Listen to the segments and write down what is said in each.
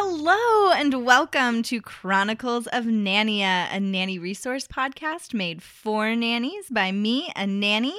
Hello and welcome to Chronicles of Nania, a nanny resource podcast made for nannies by me, a nanny.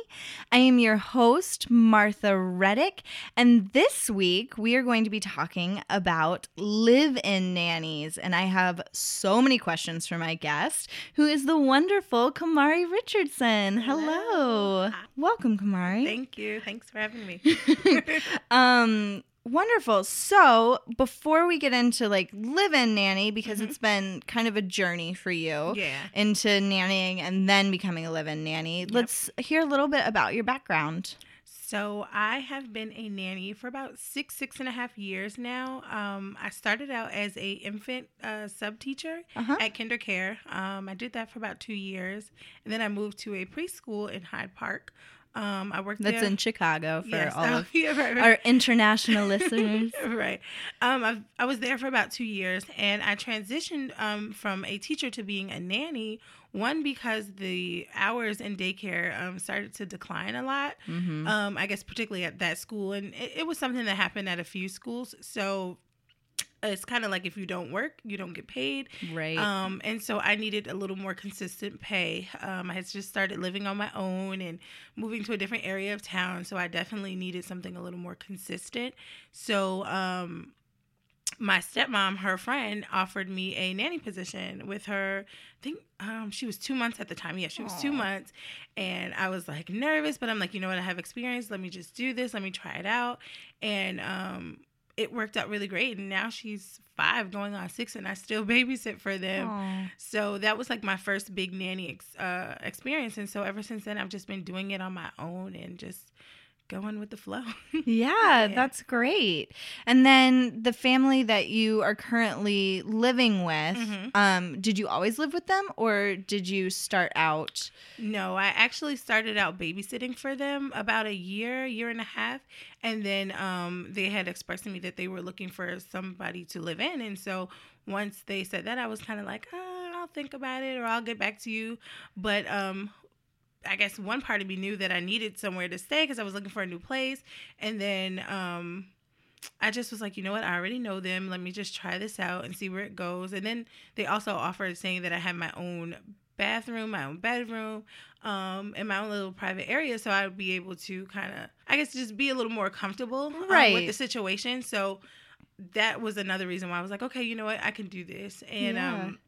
I am your host, Martha Reddick, and this week we are going to be talking about live in nannies. And I have so many questions for my guest, who is the wonderful Kamari Richardson. Hello. Welcome, Kamari. Thank you. Thanks for having me. um wonderful so before we get into like live in nanny because it's been kind of a journey for you Mm-hmm. Yeah. into nannying and then becoming a live in nanny let's hear a little bit about your background So I have been a nanny for about six, six and a half years now. Um, I started out as a infant uh, sub teacher Uh-huh. at KinderCare. Um, I did that for about two years, and then I moved to a preschool in Hyde Park. Um, I worked that's there. in chicago for Yes. all Oh, of yeah, right, right. our international listeners right. Um, I've, I was there for about two years, and I transitioned um, from a teacher to being a nanny. One because the hours in daycare um, started to decline a lot. Mhm. Um, I guess particularly at that school, and it, it was something that happened at a few schools. So it's kind of like if you don't work, you don't get paid. right Um, and so I needed a little more consistent pay. Um, I had just started living on my own and moving to a different area of town, so I definitely needed something a little more consistent. So um, my stepmom, her friend, offered me a nanny position with her. I think um, she was two months at the time. Yeah, she was two months, and I was like nervous, but I'm like, you know what? I have experience. Let me just do this. Let me try it out, and um, it worked out really great. And now she's five, going on six, and I still babysit for them. Aw. So that was like my first big nanny ex- uh, experience, and so ever since then, I've just been doing it on my own and just going with the flow. Yeah, Yeah. that's great. And then the family that you are currently living with, Mhm. um, did you always live with them or did you start out? No, I actually started out babysitting for them about a year, year and a half, and then um, they had expressed to me that they were looking for somebody to live in, and so once they said that, I was kind of like, uh, I'll think about it, or I'll get back to you. But um, I guess one part of me knew that I needed somewhere to stay because I was looking for a new place, and then um, I just was like, you know what? I already know them. Let me just try this out and see where it goes. And then they also offered saying that I had my own bathroom, my own bedroom, um, and my own little private area, so I would be able to kind of, I guess, just be a little more comfortable um, with the situation. So that was another reason why I was like, okay, you know what? I can do this. And Yeah. um,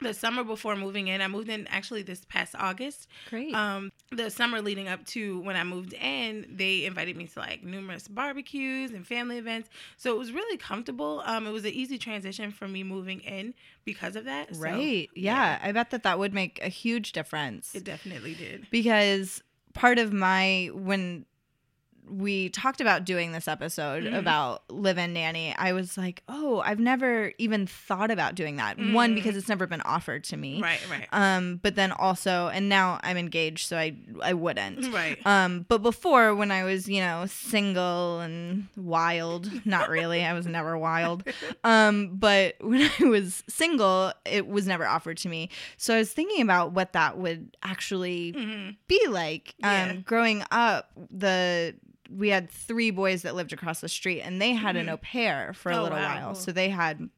the summer before moving in, I moved in actually this past August. Great. Um, the summer leading up to when I moved in, they invited me to like numerous barbecues and family events. So it was really comfortable. Um, it was an easy transition for me moving in because of that. So right. yeah, I bet that that would make a huge difference it definitely did. because part of my when we talked about doing this episode Mhm. about live in nanny, I was like, oh, I've never even thought about doing that. One Mm. because it's never been offered to me. Right, right, Um, but then also, and now I'm engaged, so I I wouldn't. right. Um, but before when I was, you know, single and wild, not really, I was never wild. Um, but when I was single, it was never offered to me. So I was thinking about what that would actually hmm be like. Um, Yeah. growing up, the we had three boys that lived across the street and they had an Mhm. au pair for a Oh, little wow, while. So they had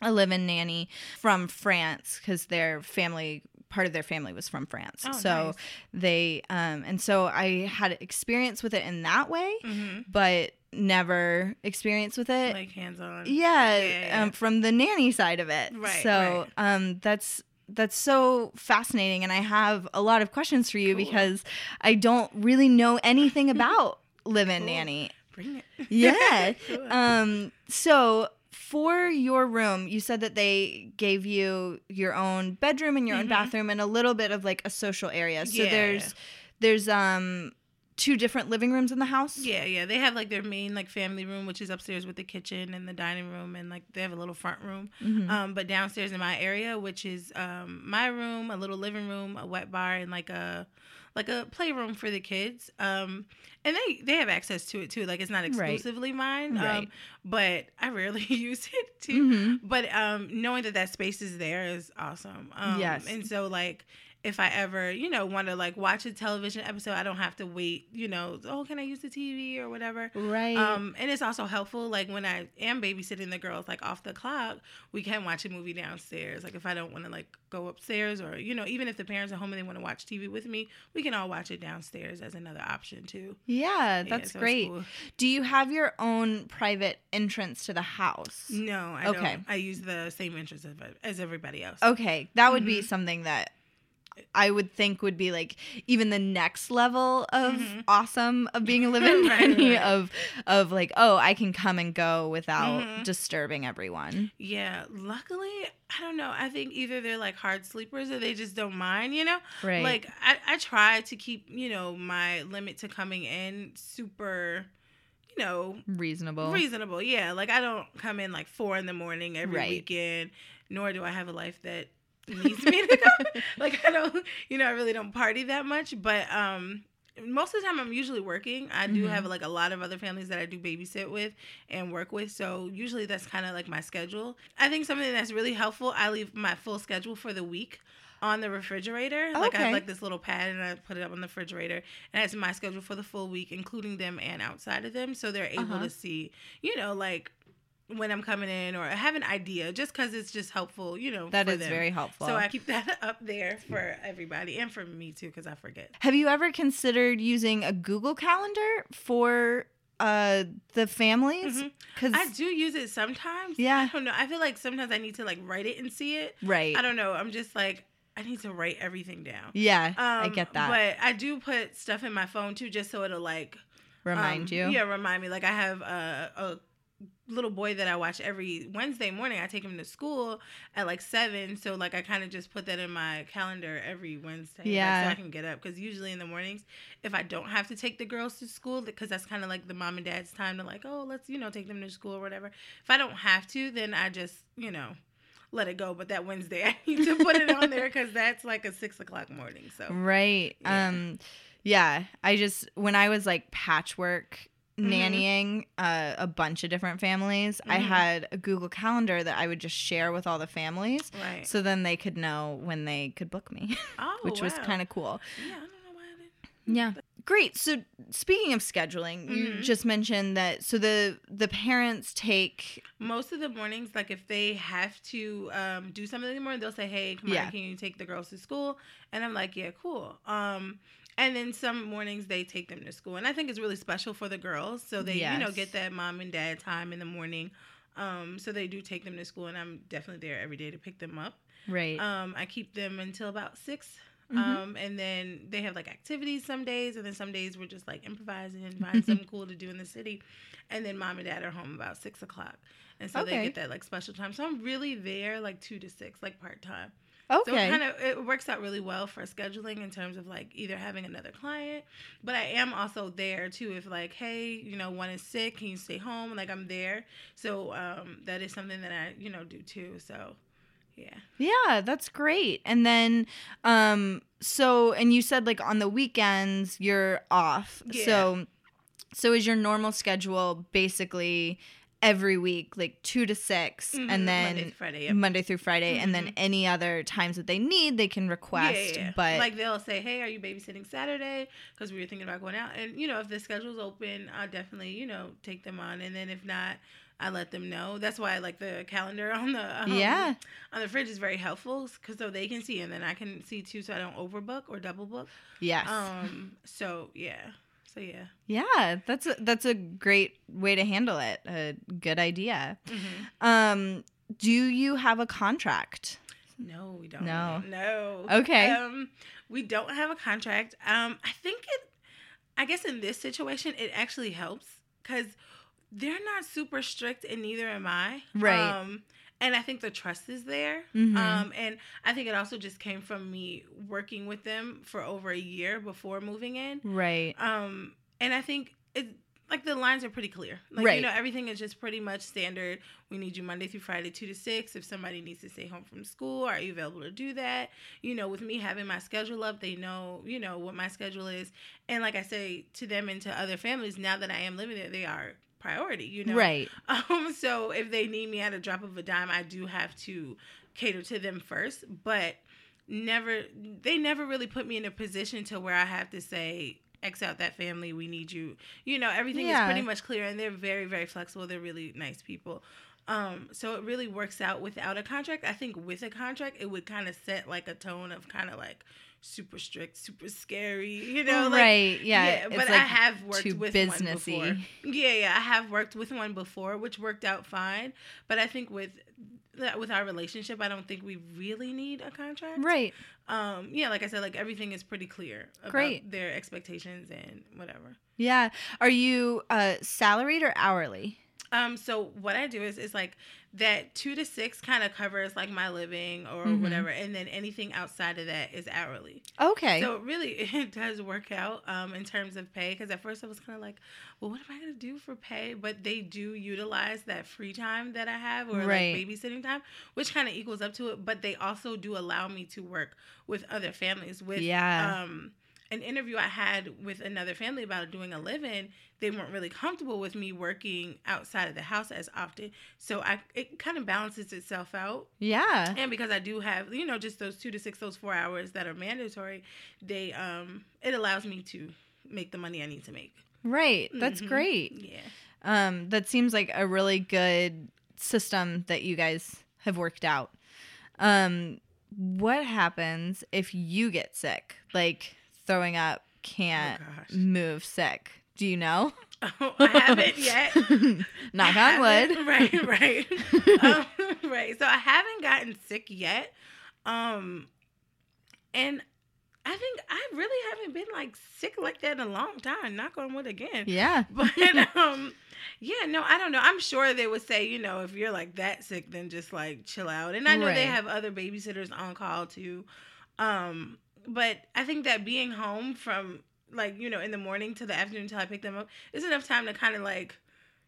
a live-in nanny from France because their family part of their family was from France. Oh, so nice. they um and so I had experience with it in that way, hmm but never experience with it. Like hands on. yeah, Yeah, yeah. Um, from the nanny side of it. Right, So right. um that's that's so fascinating and I have a lot of questions for you Cool. because I don't really know anything about live-in Cool. nanny. Bring it. Yeah. Cool. Um, so for your room, you said that they gave you your own bedroom and your own Mhm. bathroom and a little bit of like a social area. So Yeah. there's there's um two different living rooms in the house. Yeah, yeah. They have like their main like family room, which is upstairs with the kitchen and the dining room, and like they have a little front room. Mhm. Um, but downstairs in my area, which is um my room, a little living room, a wet bar, and like a like a playroom for the kids. Um, and they they have access to it too. Like it's not Right. exclusively mine. Right. Um, but I rarely use it too. Mhm. But um, knowing that that space is there is awesome. Um, Yes. And so like. If I ever, you know, want to like watch a television episode, I don't have to wait, you know, oh, can I use the TV or whatever. Right. Um, and it's also helpful, like when I am babysitting the girls, like off the clock, we can watch a movie downstairs. Like if I don't want to like go upstairs, or you know, even if the parents are home and they want to watch TV with me, we can all watch it downstairs as another option too. yeah, Yeah, that's so great. cool. Do you have your own private entrance to the house? No, I Okay. don't. I use the same entrance as, everybody else. Okay, that would be Mhm. something that I would think would be like even the next level of Mhm. awesome of being a live-in Right, nanny right. of of like oh I can come and go without Mhm. disturbing everyone. Yeah, luckily, I don't know. I think either they're like hard sleepers or they just don't mind, you know? Right. Like I, I try to keep, you know, my limit to coming in super, you know, reasonable. reasonable. Yeah. Like I don't come in like four in the morning every Right. weekend, nor do I have a life that needs me to come. like I don't, you know, I really don't party that much. But um most of the time I'm usually working. I do Mhm. have like a lot of other families that I do babysit with and work with. So usually that's kind of like my schedule. I think something that's really helpful, I leave my full schedule for the week on the refrigerator. Like I have like this little pad and I put it up on the refrigerator and it's my schedule for the full week, including them and outside of them. So they're able Uh-huh. to see, you know, like when I'm coming in or I have an idea just because it's just helpful, you know. That is them. very helpful. So I keep that up there for everybody and for me too because I forget. Have you ever considered using a Google Calendar for uh the families? Because I do use it sometimes. Yeah. I don't know. I feel like sometimes I need to like write it and see it. right. I don't know. I'm just like I need to write everything down. yeah, I Um, get that. But I do put stuff in my phone too, just so it'll like Remind um, you. Yeah, remind me. Like I have a, a little boy that I watch every Wednesday morning. I take him to school at like seven, so like I kind of just put that in my calendar every Wednesday. like, Yeah. so I can get up because usually in the mornings, if I don't have to take the girls to school, because that's kind of like the mom and dad's time to like, oh, let's you know take them to school or whatever. If I don't have to, then I just you know. Let it go, but that Wednesday I need to put it on there because that's like a six o'clock morning. So Right. Yeah. Um yeah, I just when I was like patchwork. Nannying uh, a bunch of different families, I Mhm. had a Google Calendar that I would just share with all the families right, so then they could know when they could book me, oh, which was kind of cool. yeah. I don't know why I didn't. Yeah. Great. So speaking of scheduling, you Mhm. just mentioned that so the the parents take most of the mornings, like if they have to um, do something in the morning, they'll say, "Hey, come Yeah. on, can you take the girls to school?" And I'm like, "Yeah, cool." Um, and then some mornings they take them to school, and I think it's really special for the girls, so they you know get that mom and dad time in the morning. Um, so they do take them to school, and I'm definitely there every day to pick them up. right. Um, I keep them until about 6 Mhm. Um, and then they have like activities some days, and then some days we're just like improvising and find something cool to do in the city. And then mom and dad are home about six o'clock, and so Okay. they get that like special time. So I'm really there like two to six, like part time. So it kind of it works out really well for scheduling in terms of like either having another client, but I am also there too if like hey you know one is sick, can you stay home? Like I'm there, so um, that is something that I you know do too. So yeah. Yeah, that's great. And then um so and you said like on the weekends you're off. Yeah. So so is your normal schedule basically every week like 2 to 6 Mhm, and then Monday, to Friday. Yep. Monday through Friday and then Mhm. any other times that they need they can request Yeah, yeah, yeah. but like they'll say, "Hey, are you babysitting Saturday?" Because we were thinking about going out, and you know, if the schedule's open, I'll definitely you know take them on, and then if not, I let them know. That's why I like the calendar on the um, yeah. on the fridge is very helpful because so they can see and then I can see too, so I don't overbook or double book. Yes. Um. So yeah. So yeah. yeah, that's a, that's a great way to handle it. A good idea. hmm Um, do you have a contract? No, we don't. No. No. Okay. Um, we don't have a contract. Um, I think it. I guess in this situation, it actually helps because they're not super strict, and neither am I. Right. Um, and I think the trust is there. Mhm. Um, and I think it also just came from me working with them for over a year before moving in. Right. Um, and I think it like the lines are pretty clear. Like Right. you know, everything is just pretty much standard. We need you Monday through Friday, two to six. If somebody needs to stay home from school, are you available to do that? You know, with me having my schedule up, they know, you know, what my schedule is. And like I say to them and to other families, now that I am living there, they are priority, you know. Right. Um, so if they need me at a drop of a dime, I do have to cater to them first. But never, they never really put me in a position to where I have to say, X out that family, we need you. You know, everything Yeah. is pretty much clear, and they're very, very flexible. They're really nice people. Um, so it really works out without a contract. I think with a contract, it would kind of set like a tone of kind of like super strict, super scary, you know, like, right. Yeah. it's but I have worked with one before. businessy. Yeah, yeah, I have worked with one before, which worked out fine. But I think with that, with our relationship, I don't think we really need a contract. Right. Um. Yeah, like I said, like everything is pretty clear about Great. their expectations and whatever. Yeah. Are you uh salaried or hourly? Um. So what I do is is like that two to six kind of covers like my living or Mhm. whatever, and then anything outside of that is hourly. Okay. So really, it does work out um, in terms of pay. Because at first I was kind of like, well, what am I gonna do for pay? But they do utilize that free time that I have, or Right. like babysitting time, which kind of equals up to it. But they also do allow me to work with other families. With Yeah. um, an interview I had with another family about doing a live-in, they weren't really comfortable with me working outside of the house as often. So I, it kind of balances itself out. yeah. And because I do have, you know, just those two to six, those four hours that are mandatory, they um it allows me to make the money I need to make. Right. That's Mhm. great. Yeah. Um, that seems like a really good system that you guys have worked out. Um, what happens if you get sick? Like throwing up, can't gosh. move sick. Do you know? Oh, I haven't yet. Knock on wood. Right, right. um, right. So I haven't gotten sick yet. Um and I think I really haven't been like sick like that in a long time. Knock on wood again. yeah. But um yeah, no, I don't know. I'm sure they would say, you know, if you're like that sick, then just like chill out. And I know they have other babysitters on call too. Um, but I think that being home from like, you know, in the morning to the afternoon until I pick them up is enough time to kind of like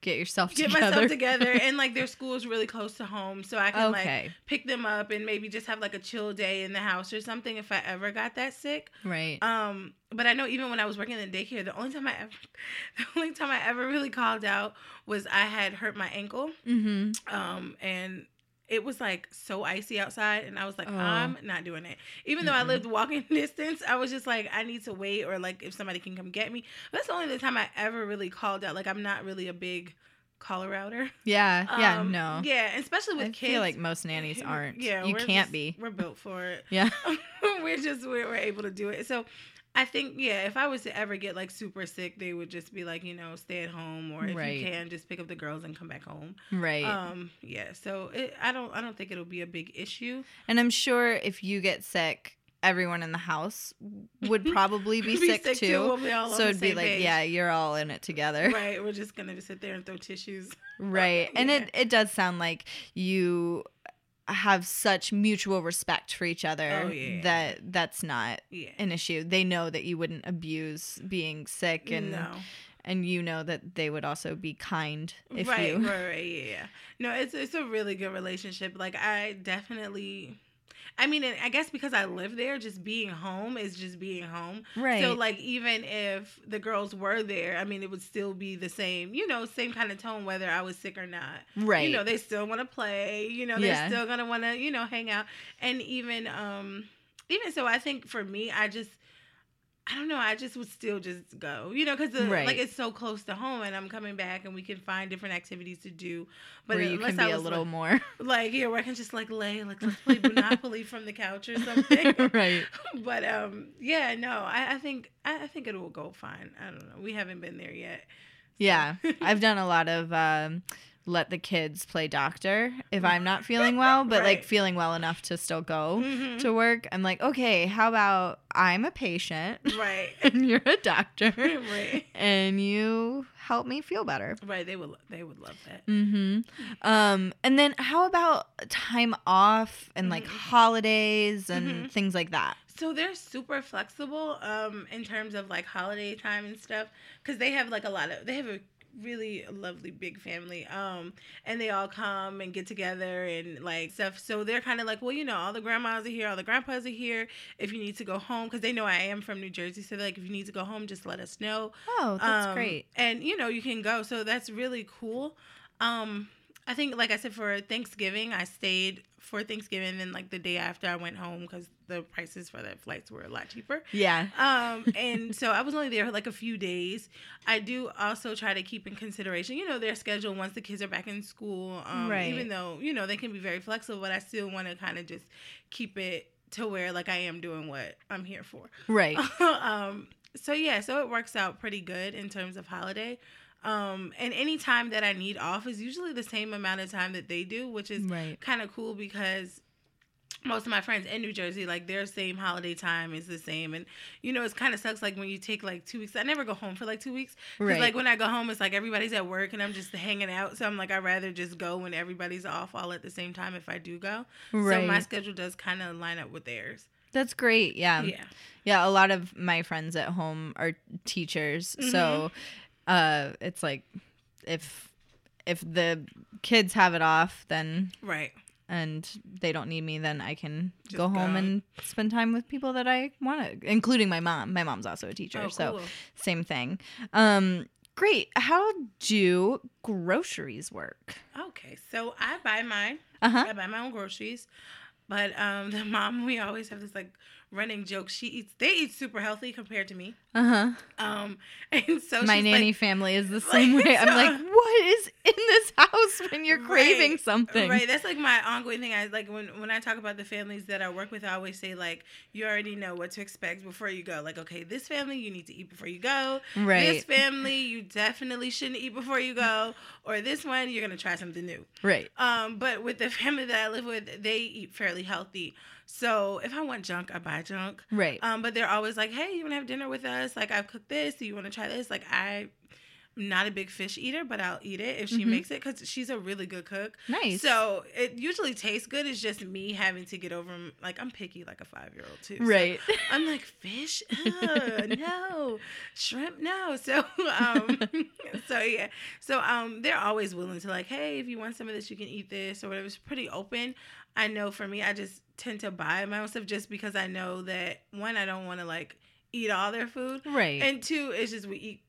Get yourself get together. myself together and like their school is really close to home so i can like pick them up and maybe just have like a chill day in the house or something if i ever got that sick right. um but i know even when i was working in the daycare the only time i ever the only time i ever really called out was i had hurt my ankle mm-hmm. um and it was like so icy outside and i was like Oh. i'm not doing it even though i Mm-mm. lived walking distance i was just like i need to wait or like if somebody can come get me that's the only the time i ever really called out like i'm not really a big caller outer Yeah. Yeah. um, no. yeah especially with I kids feel like most nannies aren't. yeah You can't just- be. we're built for it Yeah. we're just we're, we're able to do it so I think yeah, if I was to ever get like super sick, they would just be like, you know, stay at home, or if Right. you can, just pick up the girls and come back home. Right. Um, yeah. So it, I don't, I don't think it'll be a big issue. And I'm sure if you get sick, everyone in the house would probably be, sick, too. We'll be all So it'd be like, page. yeah, you're all in it together. right. We're just gonna sit there and throw tissues. Right. And it, it does sound like you have such mutual respect for each other Oh, yeah. that that's not Yeah. an issue. They know that you wouldn't abuse being sick and no. and you know that they would also be kind if right, you right, right, yeah, yeah. No, it's it's a really good relationship. Like I definitely, I mean, and I guess because I live there, just being home is just being home. Right. So like even if the girls were there, I mean, it would still be the same, you know, same kind of tone whether I was sick or not. right. You know, they still want to play. You know, they're Yeah. still gonna want to, you know, hang out. And even, um, even so, I think for me, I just. I don't know. I just would still just go, you know, because Right. like it's so close to home, and I'm coming back, and we can find different activities to do. But where you unless can I be a little like, more like yeah, where I can just like lay, like let's play Monopoly from the couch or something. right. but um, yeah, no, I, I think I, I think it will go fine. I don't know. We haven't been there yet. Yeah, I've done a lot of um, let the kids play doctor if I'm not feeling well, but like feeling well enough to still go Mhm. to work. I'm like, okay, how about I'm a patient Right. and you're a doctor right. and you help me feel better. Right. They would. They would love that. Mm-hmm. Um, and then how about time off and like Mhm. holidays and Mhm. things like that? So they're super flexible um in terms of like holiday time and stuff cuz they have like a lot of they have a really lovely big family um and they all come and get together and like stuff so they're kind of like well you know all the grandmas are here all the grandpas are here if you need to go home cuz they know I am from New Jersey so like if you need to go home just let us know Oh, that's Um, great. And you know, you can go. So that's really cool. Um, I think, like I said, for Thanksgiving, I stayed for Thanksgiving, and like the day after, I went home because the prices for the flights were a lot cheaper. Yeah. Um, and so I was only there for like a few days. I do also try to keep in consideration, you know, their schedule once the kids are back in school. Um, Right. Even though you know they can be very flexible, but I still want to kind of just keep it to where like I am doing what I'm here for Right. um so yeah so it works out pretty good in terms of holiday um and any time that i need off is usually the same amount of time that they do which is Right. kind of cool because most of my friends in New Jersey, like their same holiday time is the same, and you know it's kind of sucks. Like when you take like two weeks, I never go home for like two weeks. 'Cause, Right. Like when I go home, it's like everybody's at work and I'm just hanging out. So I'm like, I'd rather just go when everybody's off all at the same time if I do go. So my schedule does kind of line up with theirs. That's great. Yeah. yeah. Yeah, a lot of my friends at home are teachers, so Mm-hmm. Uh, it's like if if the kids have it off, then Right. and they don't need me, then I can Just go home go. and spend time with people that I want to, including my mom. My mom's also a teacher, Oh, so cool. same thing. Um, great. How do groceries work? Okay, so I buy mine. Uh huh. I buy my own groceries. But um, the mom, we always have this like running joke. She eats. They eat super healthy compared to me. Uh huh. Um, and so my nanny like, family is the same way. I'm so- like, what is in this house when you're craving Right, something? Right. That's like my ongoing thing. I like when when I talk about the families that I work with, I always say like you already know what to expect before you go. Like, okay, this family you need to eat before you go. Right. This family you definitely shouldn't eat before you go. Or this one you're gonna try something new. Right. Um, but with the family that I live with, they eat fairly healthy. So if I want junk, I buy junk. Right. Um, but they're always like, "Hey, you want to have dinner with us? Like, I've cooked this. Do you want to try this?" Like, I'm not a big fish eater, but I'll eat it if she Mhm. makes it because she's a really good cook. nice. So it usually tastes good. It's just me having to get over. Like, I'm picky, like a five year old too. So right. I'm like fish, Ugh, no, shrimp, no. So, um, so yeah, so um, they're always willing to like, hey, if you want some of this, you can eat this or whatever. It's pretty open. I know for me, I just tend to buy my own stuff just because I know that one, I don't want to like eat all their food, right. and two, it's just we eat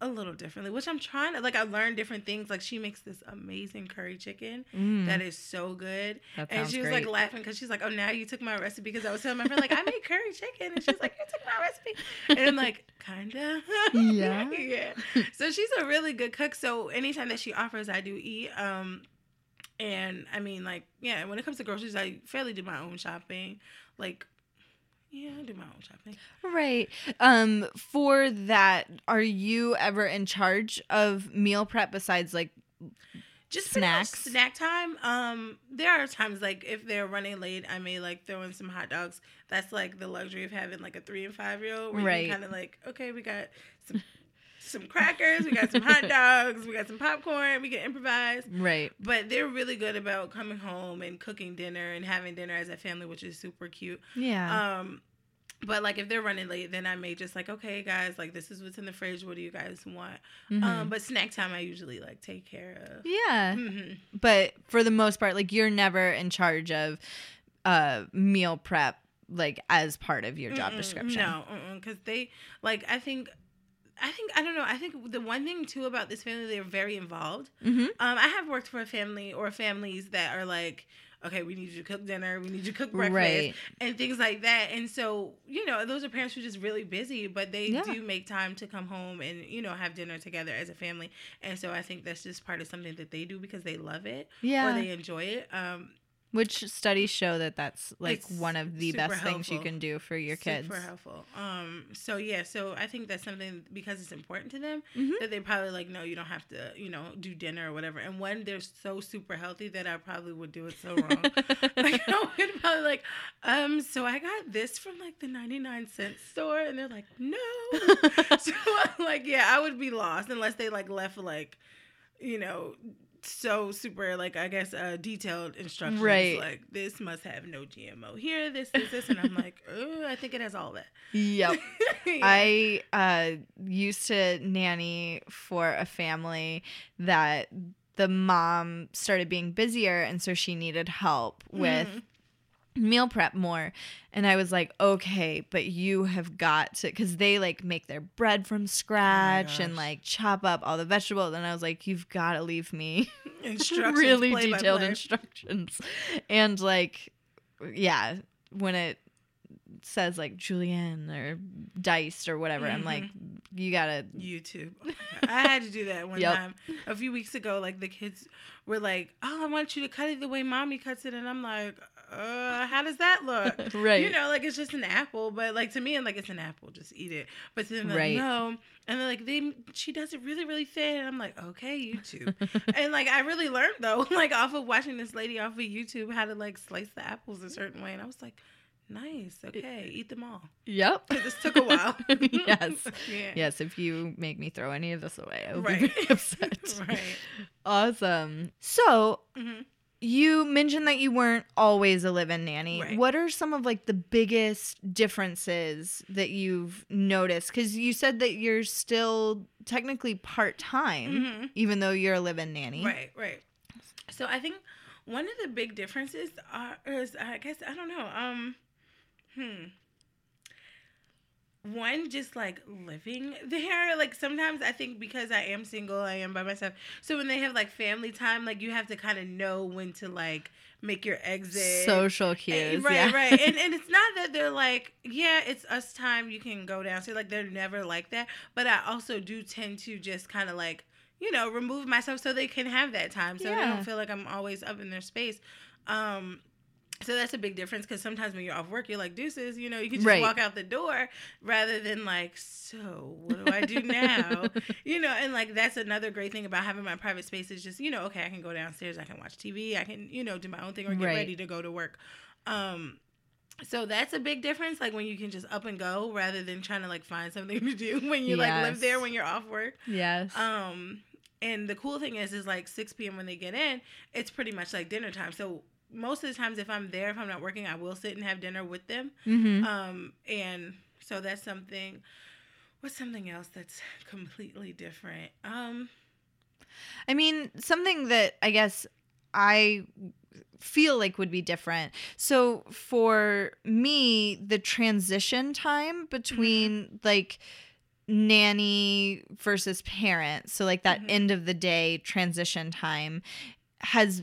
a little differently. Which I'm trying to like. I learned different things. Like she makes this amazing curry chicken Mm, that is so good. And she was great. like laughing because she's like, "Oh, now you took my recipe." Because I was telling my friend like, "I made curry chicken," and she's like, "You took my recipe," and I'm like, "Kinda." Yeah. yeah. So she's a really good cook. So anytime that she offers, I do eat. Um, and I mean, like, yeah, when it comes to groceries, I fairly do my own shopping. Like, yeah, I do my own shopping. Right. Um for that, are you ever in charge of meal prep besides like just Snacks? snack time um there are times like if they're running late i may like throw in some hot dogs that's like the luxury of having like a three and five year old where Right. you kind of like okay we got some some crackers we got some hot dogs we got some popcorn we can improvise right. but they're really good about coming home and cooking dinner and having dinner as a family which is super cute Yeah. um but like if they're running late then i may just like okay guys like this is what's in the fridge what do you guys want Mhm. um but snack time i usually like take care of yeah. Mhm. But for the most part, like you're never in charge of uh meal prep like as part of your job Mm-mm, description. No, because they like. I think, I think I don't know. I think the one thing too about this family, they're very involved. Mm-hmm. Um, I have worked for a family or families that are like, okay, we need you to cook dinner, we need you to cook breakfast, Right. and things like that. And so, you know, those are parents who are just really busy, but they Yeah. do make time to come home and, you know, have dinner together as a family. And so I think that's just part of something that they do because they love it Yeah. or they enjoy it. Um, Which studies show that that's like It's one of the super best things you can do for your kids. Super helpful. Um, so yeah, so I think that's something because it's important to them Mhm. that they probably like, no, you don't have to, you know, do dinner or whatever. And one, they're so super healthy that I probably would do it so wrong. like I would probably like, um, so I got this from like the ninety nine cent store, and they're like, no. so I'm like, yeah, I would be lost unless they like left like, you know. So super like I guess uh detailed instructions Right. like this must have no GMO here this this this and I'm like oh I think it has all that yep. Yeah. I uh, used to nanny for a family that the mom started being busier, and so she needed help with Mhm. Meal prep more. And I was like, okay, but you have got to, because they like make their bread from scratch and like chop up all the vegetables. And I was like, you've got to leave me instructions really detailed instructions. And like, yeah, when it says like julienne or diced or whatever, I'm like, mm-hmm. you gotta, YouTube. Oh I had to do that one Yep. time a few weeks ago. Like the kids were like, "Oh, I want you to cut it the way mommy cuts it," and I'm like, "Uh, how does that look?" right. You know, like it's just an apple, but like to me, I'm like it's an apple, just eat it. But then they're Right. no, and they're like, they she does it really, really thin. And I'm like, okay, YouTube. and like I really learned though, like off of watching this lady off of YouTube how to like slice the apples a certain way, and I was like, nice, okay, eat them all. yep. This took a while. yes. yeah. Yes, if you make me throw any of this away, I will be Right. very upset. right. Awesome. So hmm you mentioned that you weren't always a live-in nanny. Right. What are some of like the biggest differences that you've noticed? Because you said that you're still technically part-time, hmm even though you're a live-in nanny. Right, right. So I think one of the big differences are is I guess I don't know. Um, hmm. One just like living there. Like sometimes I think because I am single, I am by myself. So when they have like family time, like you have to kind of know when to like make your exit. Social cues. Right, yeah. right. And and it's not that they're like, yeah, it's us time, you can go downstairs. Like they're never like that. But I also do tend to just kind of like, you know, remove myself so they can have that time. So they don't feel like I'm always up in their space. Um so that's a big difference because sometimes when you're off work, you're like deuces, you know, you can just Right. walk out the door rather than like, so what do I do now? you know, and like that's another great thing about having my private space is just, you know, okay, I can go downstairs, I can watch TV, I can, you know, do my own thing or get Right. ready to go to work. Um so that's a big difference, like when you can just up and go rather than trying to like find something to do when you like live there when you're off work. yes. Um and the cool thing is is like 6 p.m. when they get in, it's pretty much like dinner time. So most of the times if I'm there, if I'm not working, I will sit and have dinner with them. hmm Um, and so that's something. What's something else that's completely different? Um, I mean, something that I guess I feel like would be different. So for me, the transition time between like nanny versus parent, so like that Mhm. end of the day transition time has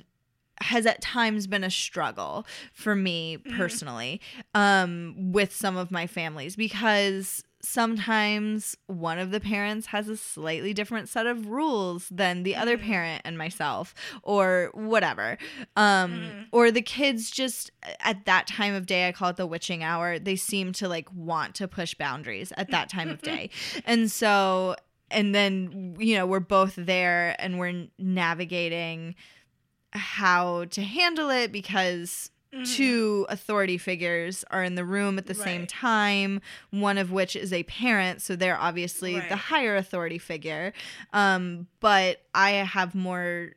has at times been a struggle for me Mhm. personally um with some of my families because sometimes one of the parents has a slightly different set of rules than the other Mhm. parent and myself or whatever um Mhm. or the kids just at that time of day I call it the witching hour they seem to like want to push boundaries at that time of day and so and then you know we're both there and we're navigating how to handle it because mhm. two authority figures are in the room at the same time one of which is a parent so they're obviously the higher authority figure um, but i have more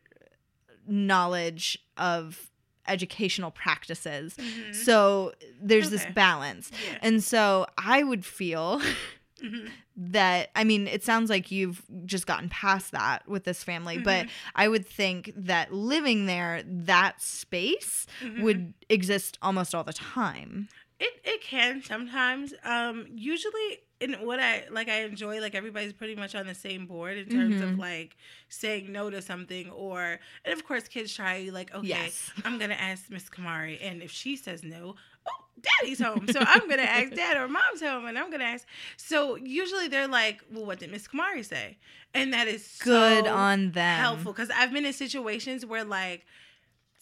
knowledge of educational practices Mhm. so there's this balance yeah. and so i would feel Mhm. that I mean, it sounds like you've just gotten past that with this family, but Mhm. I would think that living there, that space Mhm. would exist almost all the time. It it can sometimes. Um, usually and what I like I enjoy like everybody's pretty much on the same board in terms Mhm. of like saying no to something or and of course kids try like okay Yes. I'm gonna ask Miss Kamari and if she says no oh daddy's home so I'm gonna ask dad or mom's home and I'm gonna ask so usually they're like well what did Miss Kamari say and that is Good so on them. helpful because I've been in situations where like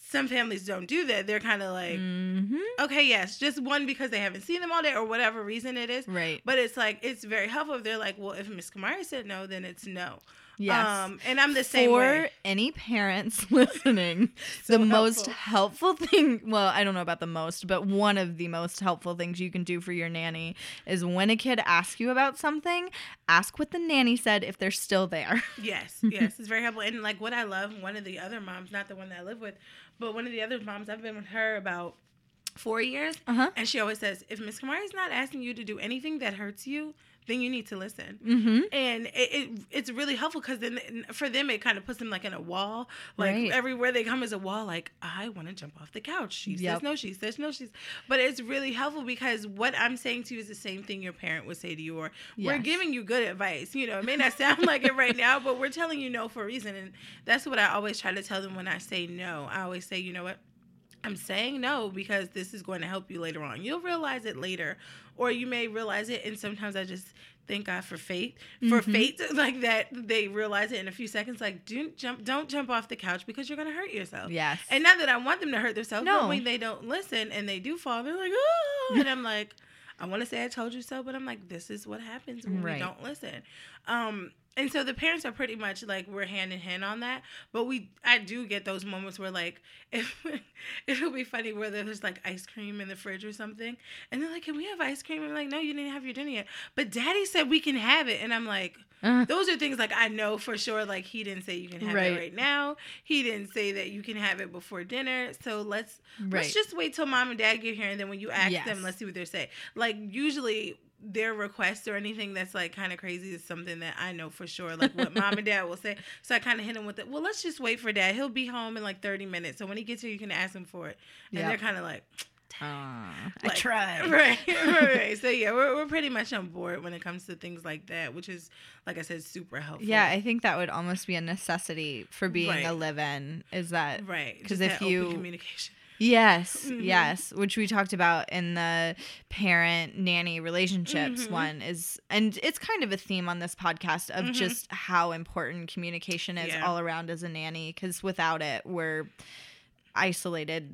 some families don't do that they're kind of like hmm okay yes just one because they haven't seen them all day or whatever reason it is Right. but it's like it's very helpful if they're like, well, if Miss Kamari said no, then it's no. Yes. Um, and I'm the same For way. any parents listening, So the most helpful. helpful thing, well, I don't know about the most, but one of the most helpful things you can do for your nanny is when a kid asks you about something, ask what the nanny said if they're still there. Yes, yes, it's very helpful. And like what I love, one of the other moms, not the one that I live with, but one of the other moms, I've been with her about four years, Uh-huh. and she always says, if Miss Kamari's not asking you to do anything that hurts you, then you need to listen. Mm-hmm. and it, it it's really helpful because then for them it kind of puts them like in a wall like Right. everywhere they come is a wall like i want to jump off the couch she Yep. says no she says no she's but it's really helpful because what i'm saying to you is the same thing your parent would say to you or we're giving you good advice you know it may not sound like it right now but we're telling you no for a reason and that's what i always try to tell them when i say no i always say you know what I'm saying no because this is going to help you later on. You'll realize it later, or you may realize it. And sometimes I just thank God for fate, for Mhm. faith like that. They realize it in a few seconds. Like, don't jump, don't jump off the couch because you're going to hurt yourself. Yes. And not that I want them to hurt themselves, No. but when they don't listen and they do fall, they're like, oh, and I'm like, I want to say I told you so, but I'm like, this is what happens when Right. we don't listen. Um, and so the parents are pretty much like we're hand in hand on that. But we, I do get those moments where like, if it'll be funny where there's like ice cream in the fridge or something, and they're like, "Can we have ice cream?" I'm like, "No, you didn't have your dinner yet." But Daddy said we can have it, and I'm like, Uh, those are things like I know for sure. Like he didn't say you can have Right. it right now. He didn't say that you can have it before dinner. So let's right. let's just wait till mom and dad get here, and then when you ask Yes. them, let's see what they say. Like usually their requests or anything that's like kind of crazy is something that I know for sure. Like what mom and dad will say. So I kind of hit them with it. Well, let's just wait for dad. He'll be home in like thirty minutes. So when he gets here, you can ask him for it. And Yep. they're kind of like, Aw, like, I tried. Right, right, right. So yeah, we're, we're pretty much on board when it comes to things like that, which is, like I said, super helpful. Yeah, I think that would almost be a necessity for being a live-in. Is that right? Because if you- communication. Yes, Mhm. yes, which we talked about in the parent nanny relationships Mhm. one is and it's kind of a theme on this podcast of Mhm. just how important communication is Yeah. all around as a nanny cuz without it we're isolated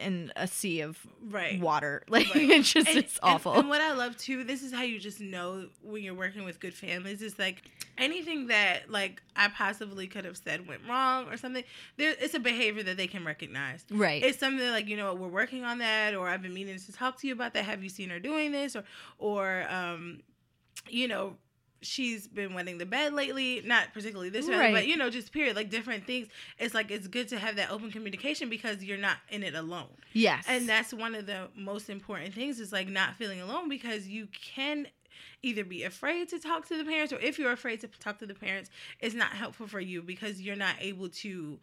in a sea of Right. water. Like Right. it's just And- it's and- awful. And, what I love too, this is how you just know when you're working with good families. Is like anything that like I possibly could have said went wrong or something. There, it's a behavior that they can recognize. right. It's something like you know what we're working on that, or I've been meaning to talk to you about that. Have you seen her doing this, or or um, you know. She's been wetting the bed lately, not particularly this, right. But you know, just period, like different things. It's like it's good to have that open communication because you're not in it alone. yes. And that's one of the most important things is like not feeling alone because you can either be afraid to talk to the parents or if you're afraid to talk to the parents, it's not helpful for you because you're not able to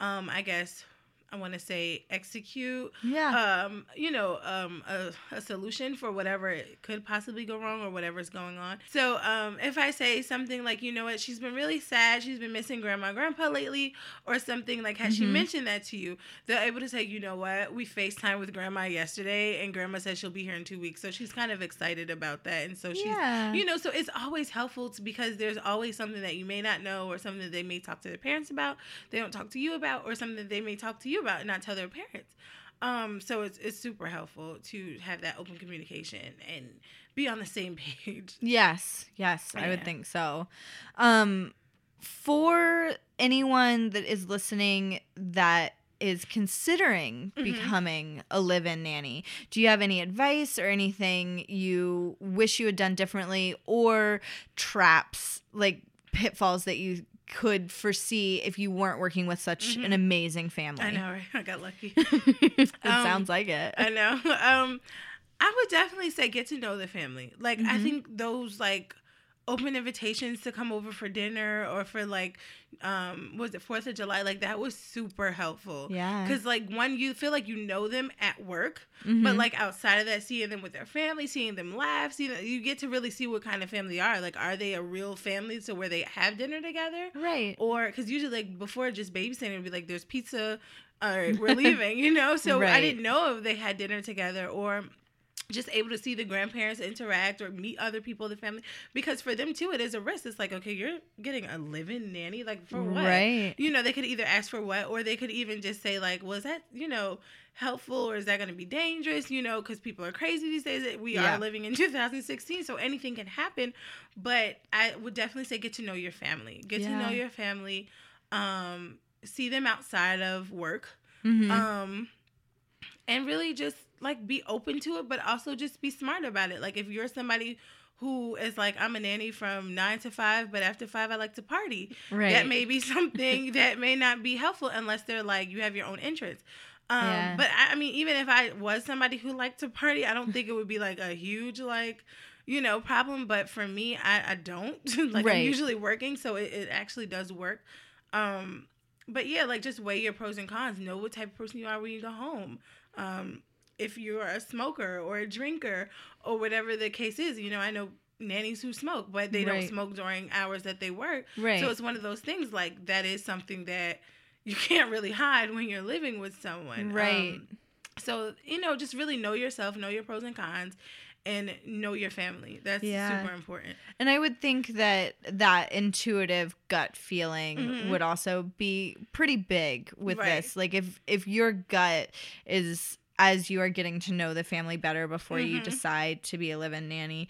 um I guess I want to say execute yeah. um you know um a, a solution for whatever it could possibly go wrong or whatever's going on so um if i say something like you know what she's been really sad she's been missing grandma and grandpa lately or something like has she Mhm. mentioned that to you they're able to say you know what we facetime with grandma yesterday and grandma said she'll be here in two weeks so she's kind of excited about that and so she's yeah. you know so it's always helpful to, because there's always something that you may not know or something that they may talk to their parents about they don't talk to you about or something that they may talk to you about and not tell their parents um so it's it's super helpful to have that open communication and be on the same page Yes, yes, I would think so. Um, for anyone that is listening that is considering Mhm. becoming a live-in nanny, do you have any advice or anything you wish you had done differently, or traps like pitfalls that you could foresee if you weren't working with such an Mhm. amazing family? i know right i got lucky it Um, sounds like it. I know. Um, I would definitely say get to know the family. Like I Mhm. think those like open invitations to come over for dinner or for like um was it fourth of july like that was super helpful Yeah. because like one you feel like you know them at work Mhm. but like outside of that seeing them with their family seeing them laugh seeing you get to really see what kind of family they are like are they a real family so where they have dinner together right. or because usually like before just babysitting would be like there's pizza all right we're leaving you know so i didn't know if they had dinner together or just able to see the grandparents interact or meet other people in the family. Because for them too it is a risk. It's like okay you're getting a living nanny. Like for what? Right. you know they could either ask for what or they could even just say like was that you know helpful or is that going to be dangerous? You know because people are crazy these days we Yeah. are living in 2016 so anything can happen. But i would definitely say get to know your family. Get to know your family. Um see them outside of work. Mhm. um and really just like be open to it but also just be smart about it. Like if you're somebody who is like i'm a nanny from nine to five but after five i like to party right. that may be something that may not be helpful unless they're like you have your own interests. Um Yeah. but I, I mean even if i was somebody who liked to party i don't think it would be like a huge like you know problem. But for me i, I don't. Like i'm usually working so it, it actually does work. Um but yeah like just weigh your pros and cons. Know what type of person you are when you go home. Um if you're a smoker or a drinker or whatever the case is you know i know nannies who smoke but they Right. don't smoke during hours that they work right. so it's one of those things like that is something that you can't really hide when you're living with someone. Right. Um, so, you know, just really know yourself, know your pros and cons, and know your family. That's Yeah. super important. And I would think that that intuitive gut feeling Mhm. would also be pretty big with Right. this. Like if if your gut is as you are getting to know the family better before you Mhm. decide to be a live-in nanny,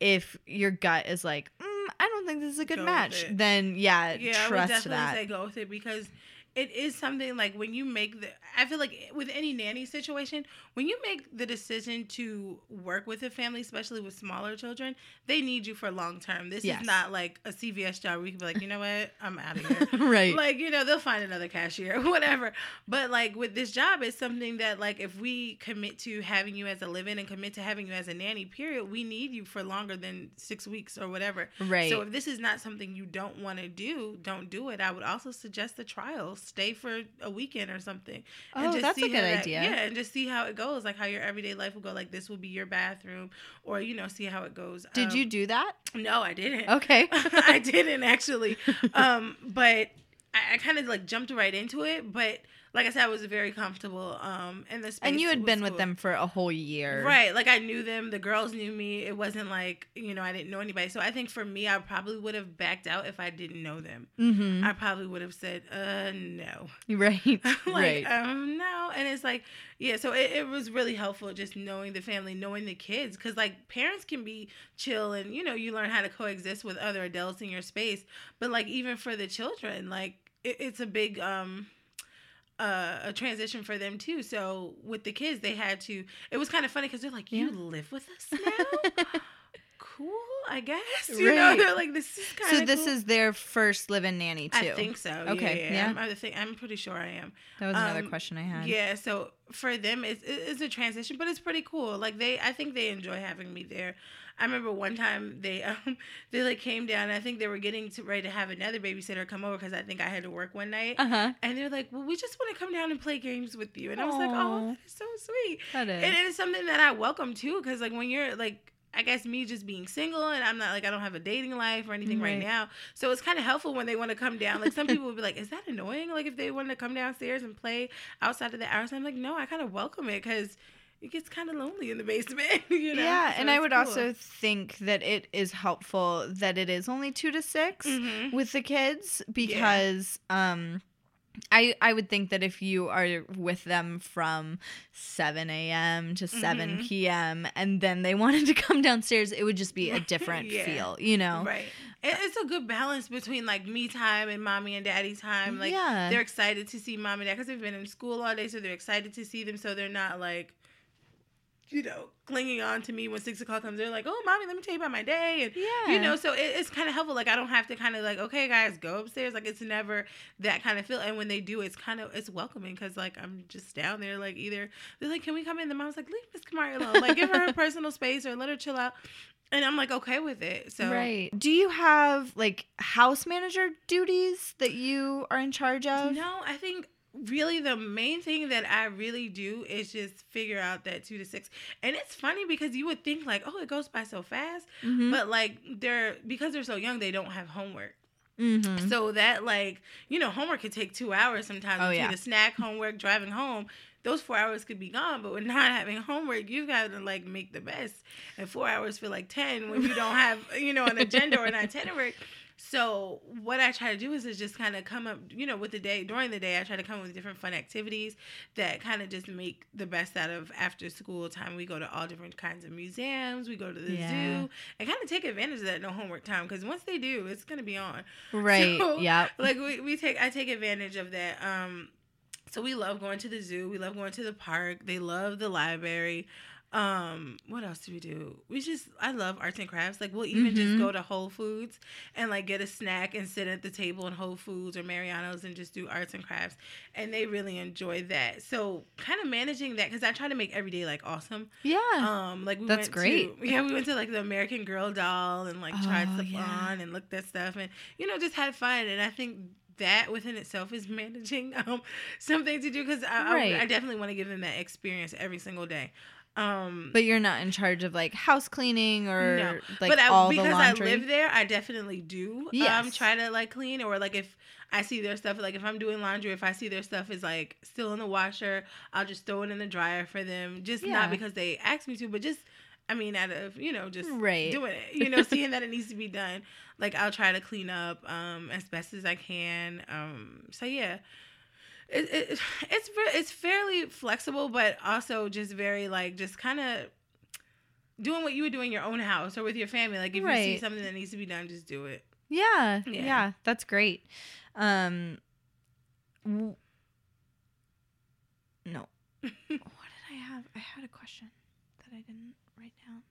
if your gut is like, mm, I don't think this is a good Go match, then yeah, Yeah, I would trust definitely that. say go with it because it is something like when you make the I feel like with any nanny situation, when you make the decision to work with a family, especially with smaller children, they need you for long term. This Yes. is not like a CVS job where you can be like, you know what, I'm out of here. right. like you know they'll find another cashier whatever but like with this job it's something that like if we commit to having you as a live-in and commit to having you as a nanny period we need you for longer than six weeks or whatever right. so if this is not something you don't want to do don't do it i would also suggest the trial stay for a weekend or something oh, that's a good that- idea. yeah and just see how it goes like how your everyday life will go like this will be your bathroom or you know see how it goes Did Um, you do that? no i didn't Okay. I didn't actually. Um, but I, I kind of like jumped right into it. But like I said, I was very comfortable. Um, in the space. and you had been with them for a whole year. Right, like I knew them. The girls knew me. It wasn't like you know I didn't know anybody. So I think for me, I probably would have backed out if I didn't know them. Mm-hmm. I probably would have said, "Uh, no." Right. like, right. um, no. And it's like, yeah, so it, it was really helpful just knowing the family, knowing the kids. Cause like parents can be chill and, you know, you learn how to coexist with other adults in your space. But like, even for the children, like, it, it's a big, um, uh, a transition for them too. So with the kids, they had to. It was kind of funny because they're like, "You Yeah. live with us now? cool, I guess." You know, they're like, "This is kind of." so this is their first live-in nanny too. I think so. Okay, Yeah, yeah. yeah. I'm, I think I'm pretty sure I am. that was another um, question I had. Yeah, so for them, it's, it's a transition, but it's pretty cool. Like they, I think they enjoy having me there. I remember one time they, um, they like came down. I think they were getting to ready to have another babysitter come over because I think I had to work one night. Uh huh. And they're like, "Well, we just want to come down and play games with you." And I was like, "Oh, that is so sweet." That is. And it is something that I welcome too, because like when you're like. I guess me just being single and I'm not like I don't have a dating life or anything right, Right. now. So it's kind of helpful when they want to come down. Like some people would be like, "Is that annoying?" Like if they wanted to come downstairs and play outside of the hours. I'm like, "No, I kind of welcome it because it gets kind of lonely in the basement." you know? yeah, So and I would cool. also think that it is helpful that it is only two to 6 Mhm. with the kids because um I I would think that if you are with them from 7 a.m. to 7 Mhm. p.m. and then they wanted to come downstairs, it would just be a different Yeah. feel, you know? Right. It's a good balance between like me time and mommy and daddy time. Like Yeah. they're excited to see mom and dad because they've been in school all day, so they're excited to see them. So they're not like, you know, clinging on to me when six o'clock comes. They're like, "Oh, mommy, let me tell you about my day," and Yeah. you know, so it, it's kind of helpful. Like I don't have to kind of like, okay, guys, go upstairs. Like it's never that kind of feel. And when they do, it's kind of it's welcoming because like I'm just down there. Like either they're like, "Can we come in?" The mom's like, "Leave Miss Kamari alone. Like give her her personal space or let her chill out." and I'm like okay with it. So Right. Do you have like house manager duties that you are in charge of? No, I think really the main thing that I really do is just figure out that two to six. And it's funny because you would think like, oh, it goes by so fast, Mhm. but like they're because they're so young, they don't have homework. Mhm. So that like you know homework could take two hours sometimes. Oh, yeah. the snack, homework, driving home. Those four hours could be gone, but with not having homework, you've got to like make the best. And four hours feel like ten when you don't have you know an agenda or an itinerary. So what I try to do is, is just kind of come up, you know, with the day during the day. I try to come up with different fun activities that kind of just make the best out of after school time. We go to all different kinds of museums. We go to the Yeah. zoo and kind of take advantage of that no homework time because once they do, it's gonna be on Right. So, yep. like we, we take I take advantage of that. Um so we love going to the zoo, we love going to the park, they love the library. Um, what else do we do? We just I love arts and crafts. Like we'll even just Mhm. go to Whole Foods and like get a snack and sit at the table in Whole Foods or Mariano's and just do arts and crafts. And they really enjoy that. So kind of managing that because I try to make every day like awesome. Yeah. Um, like we That's went great. To, yeah, we went to like the American Girl doll and like tried Oh, stuff yeah. on and looked at stuff and you know just had fun. And I think that within itself is managing um something to do because I, Right. I I definitely want to give them that experience every single day. Um, but you're not in charge of like house cleaning or no, like but I, all because the I live there, I definitely do. Um, Yes. try to like clean or like if I see their stuff, like if I'm doing laundry, if I see their stuff is like still in the washer, I'll just throw it in the dryer for them. Just Yeah. not because they asked me to, but just I mean, out of you know, just Right. doing it. You know, seeing that it needs to be done. Like I'll try to clean up um as best as I can. Um, so yeah. It, it, it's it's fairly flexible, but also just very like just kind of doing what you would do in your own house or with your family. Like if you see something that needs to be done, just do it. Yeah, Yeah. yeah, that's great. Um, w- no, what did I have? I had a question that I didn't write down,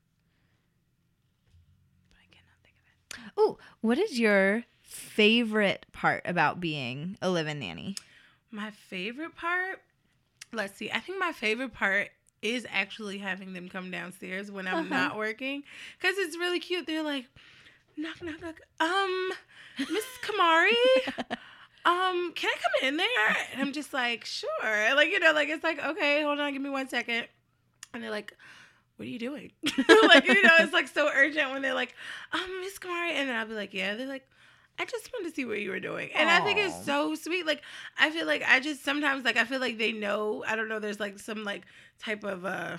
but I cannot think of it. Oh, what is your favorite part about being a live-in nanny? My favorite part, let's see. I think my favorite part is actually having them come downstairs when I'm Uh-huh. not working because it's really cute. They're like, knock, knock, knock. Um, Miss Kamari, um, can I come in there? And I'm just like, sure. Like, you know, like, it's like, okay, hold on, give me one second. And they're like, what are you doing? like, you know, it's like so urgent when they're like, um, Miss Kamari. And then I'll be like, yeah. They're like, I just wanted to see what you were doing. And I think it's so sweet. Like, I feel like I just sometimes, like, I feel like they know, I don't know, there's like some like type of, uh,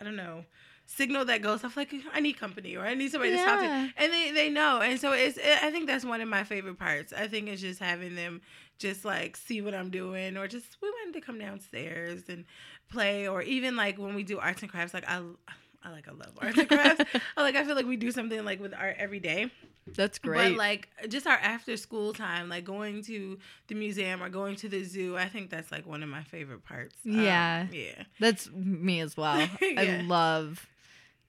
I don't know, signal that goes off like I need company or I need somebody to talk to, and they they know, and so it's I think that's one of my favorite parts. I think it's just having them just like see what I'm doing, or just we wanted to come downstairs and play, or even like when we do arts and crafts, like I. I like I love arts and crafts. I like I feel like we do something like with art every day. That's great. But like just our after school time, like going to the museum or going to the zoo, I think that's like one of my favorite parts. Um, Yeah. yeah. That's me as well. I love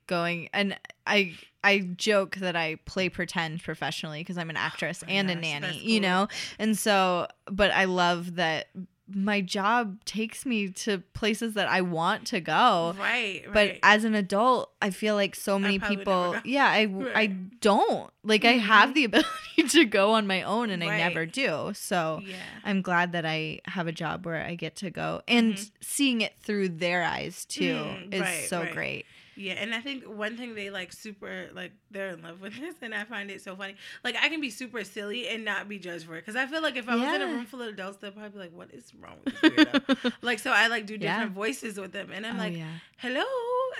going and I I joke that I play pretend professionally because I'm an actress my and a nanny, that's you know? And so but I love that my job takes me to places that I want to go. Right. Oh, But as an adult, I feel like so many people, yeah, I, I don't. Like, I Mhm. have the ability to go on my own and I never do. So, yeah. I'm glad that I have a job where I get to go and Mhm. seeing it through their eyes too Mm, is right, so right. great. Yeah, and I think one thing they like super like they're in love with this, and I find it so funny. Like I can be super silly and not be judged for it, because I feel like if I was in a room full of adults, they'd probably be like, "What is wrong with this weirdo?" like so, I like do Yeah. different voices with them, and I'm oh, like, yeah. "Hello,"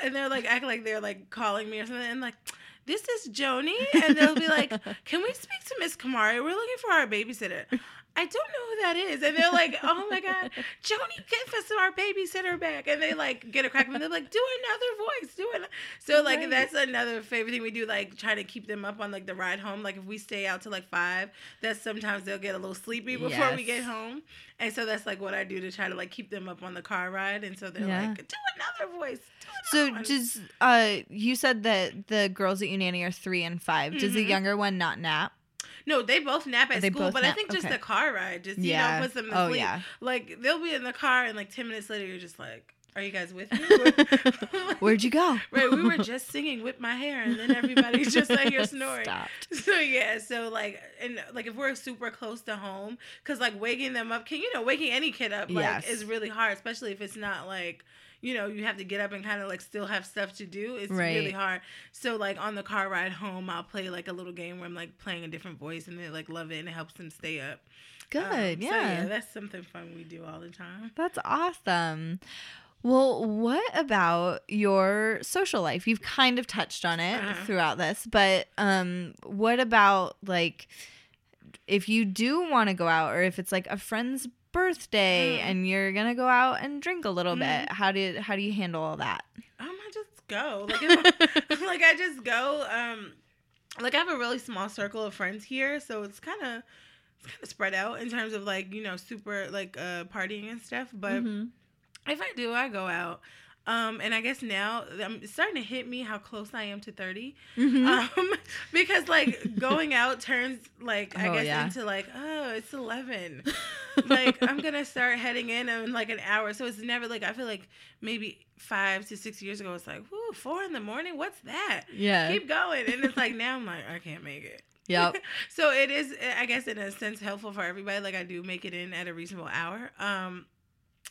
and they're like act like they're like calling me or something, and like. This is Joni, and they'll be like, "Can we speak to Miss Kamari? We're looking for our babysitter." I don't know who that is, and they're like, "Oh my god, Joni, give us our babysitter back!" And they like get a crack, and they're like, "Do another voice, do it." So like Right. that's another favorite thing we do, like try to keep them up on like the ride home. Like if we stay out till like five, that's sometimes they'll get a little sleepy before we get home, and so that's like what I do to try to like keep them up on the car ride, and so they're Yeah. like, "Do another voice." Do So another one." does uh you said that the girls that you nanny are three and 5 Does the Mhm. younger one not nap? No, they both nap at They school, but I think just okay. the car ride just you yeah. know puts them to oh sleep. yeah. Like they'll be in the car, and like ten minutes later, you're just like. Are you guys with me? Where'd you go? right, we were just singing "Whip My Hair," and then everybody's just like here snoring. Stopped. So yeah, so like, and like if we're super close to home, because like waking them up, can you know, waking any kid up like Yes. is really hard, especially if it's not like. You know, you have to get up and kind of like still have stuff to do. It's really hard. So like on the car ride home, I'll play like a little game where I'm like playing a different voice, and they like love it, and it helps them stay up. Good. Um, so, yeah. that's something fun we do all the time. That's awesome. Well, what about your social life? You've kind of touched on it Uh-huh. throughout this, but um what about like if you do want to go out or if it's like a friend's birthday Mm. and you're to go out and drink a little Mhm. bit, how do you, how do you handle all that? Um, I just go. Like, like I just go. Um, like I have a really small circle of friends here, so it's kind of it's kind of spread out in terms of like you know super like uh partying and stuff. But Mhm. if I do, I go out. Um, and I guess now I'm starting to hit me how close I am to 30. Mhm. Um, because like going out turns like I Oh, guess yeah. into like oh it's 11. like I'm gonna start heading in in like an hour. So it's never like I feel like maybe five to six years ago it's like whoo four in the morning. What's that? yeah. Keep going, and it's like now I'm like I can't make it. Yep. so it is I guess in a sense helpful for everybody. Like I do make it in at a reasonable hour. Um.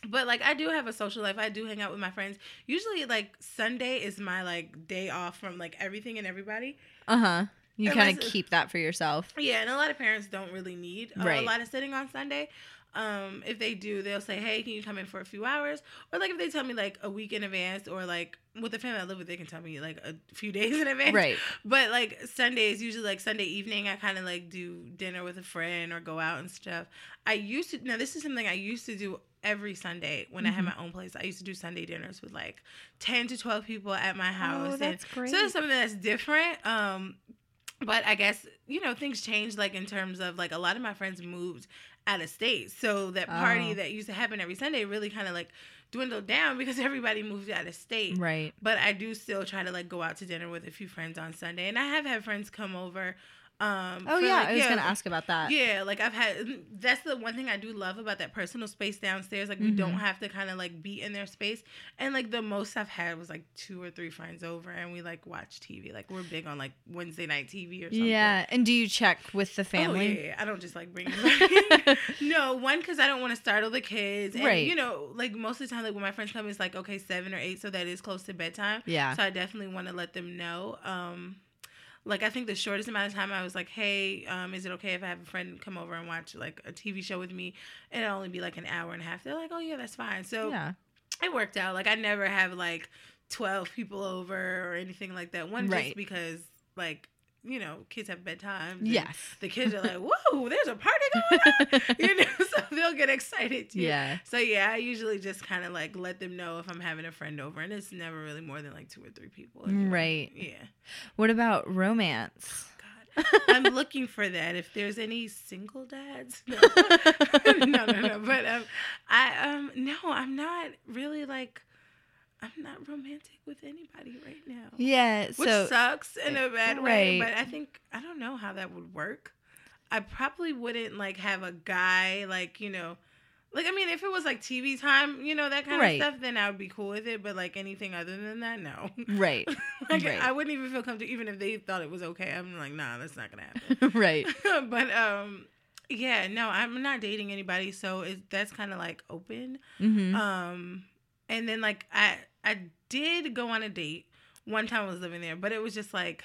But like I do have a social life. I do hang out with my friends. Usually like Sunday is my like day off from like everything and everybody. Uh-huh. You kind of keep that for yourself. Yeah, and a lot of parents don't really need uh, Right. a lot of sitting on Sunday. Um, if they do, they'll say, "Hey, can you come in for a few hours?" Or like if they tell me like a week in advance, or like with the family I live with, they can tell me like a few days in advance. Right. But like Sundays, usually like Sunday evening, I kind of like do dinner with a friend or go out and stuff. I used to now this is something I used to do every Sunday when I had Mm-hmm. my own place. I used to do Sunday dinners with like ten to twelve people at my house. Oh, and- that's great. so that's something that's different. Um, but I guess you know things change Like in terms of like a lot of my friends moved out of state, so that party Oh. that used to happen every Sunday really kind of like dwindled down because everybody moved out of state. Right. But I do still try to like go out to dinner with a few friends on Sunday, and I have had friends come over. Um, Oh yeah, like, I was going to ask about that. yeah, like I've had. That's the one thing I do love about that personal space downstairs. Like we don't Mhm. have to kind of like be in their space. And like the most I've had was like two or three friends over, and we like watch TV. Like we're big on like Wednesday night TV or something. Yeah, and do you check with the Oh, family? yeah, yeah. I don't just like bring them. no, one because I don't want to startle the kids, and Right. you know, like most of the time, like when my friends come, it's like okay, seven or eight, so that is close to bedtime. Yeah. So I definitely want to let them know. Um, like I think the shortest amount of time I was like, hey, um, is it okay if I have a friend come over and watch like a TV show with me? And it'll only be like an hour and a half. They're like, oh yeah, that's fine. So yeah. it worked out. Like I never have like twelve people over or anything like that. One Right. just because like you know kids have bedtime. Yes. The kids are like, whoa, there's a party going on. you know, so they'll get excited too. Yeah. So yeah, I usually just kind of like let them know if I'm having a friend over, and it's never really more than like two or three people. anyway. Right. Yeah. What about romance? God, I'm looking for that. If there's any single dads, no, no, no, no. But um, I um, no, I'm not really like, I'm not romantic with anybody right now. Yeah. Which So sucks in a bad way, but I think I don't know how that would work. I probably wouldn't like have a guy like you know, like I mean, if it was like TV time, you know that kind Right. of stuff, then I would be cool with it. But like anything other than that, no. right. like Right. I wouldn't even feel comfortable, even if they thought it was okay. I'm like, nah, that's not gonna happen. right. but um, yeah, no, I'm not dating anybody, so it's that's kind of like open. hmm Um, and then like I I did go on a date one time I was living there, but it was just like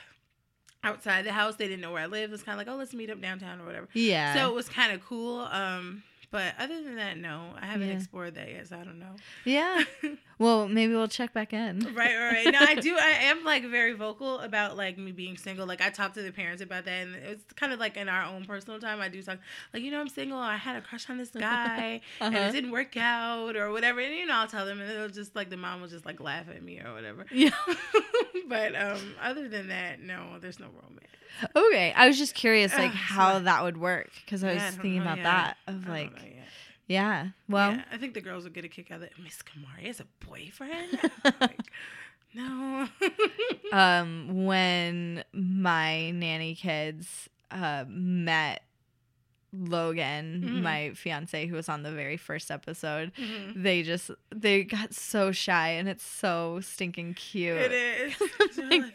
outside the house. They didn't know where I lived. It was kind of like, oh, let's meet up downtown or whatever. yeah. So it was kind of cool. Um, but other than that, no, I haven't Yeah. explored that yet. So I don't know. yeah. Well, maybe we'll check back in. right, right, right. No, I do. I am like very vocal about like me being single. Like I talk to the parents about that, and it's kind of like in our own personal time. I do talk like you know I'm single. I had a crush on this guy, and Uh-huh. it didn't work out or whatever. And you know I'll tell them, and they'll just like the mom will just like laugh at me or whatever. Yeah. but um, other than that, no, there's no romance. Okay. I was just curious, like how that would work, because I was Yeah, don't thinking know about yet. that I of like, know yet. Yeah. Well, Yeah, I think the girls will get a kick out of it. Miss Kamari has a boyfriend. like, no. um, when my nanny kids uh met Logan, Mhm. my fiance who was on the very first episode, Mhm. they just they got so shy and it's so stinking cute. It is. Like-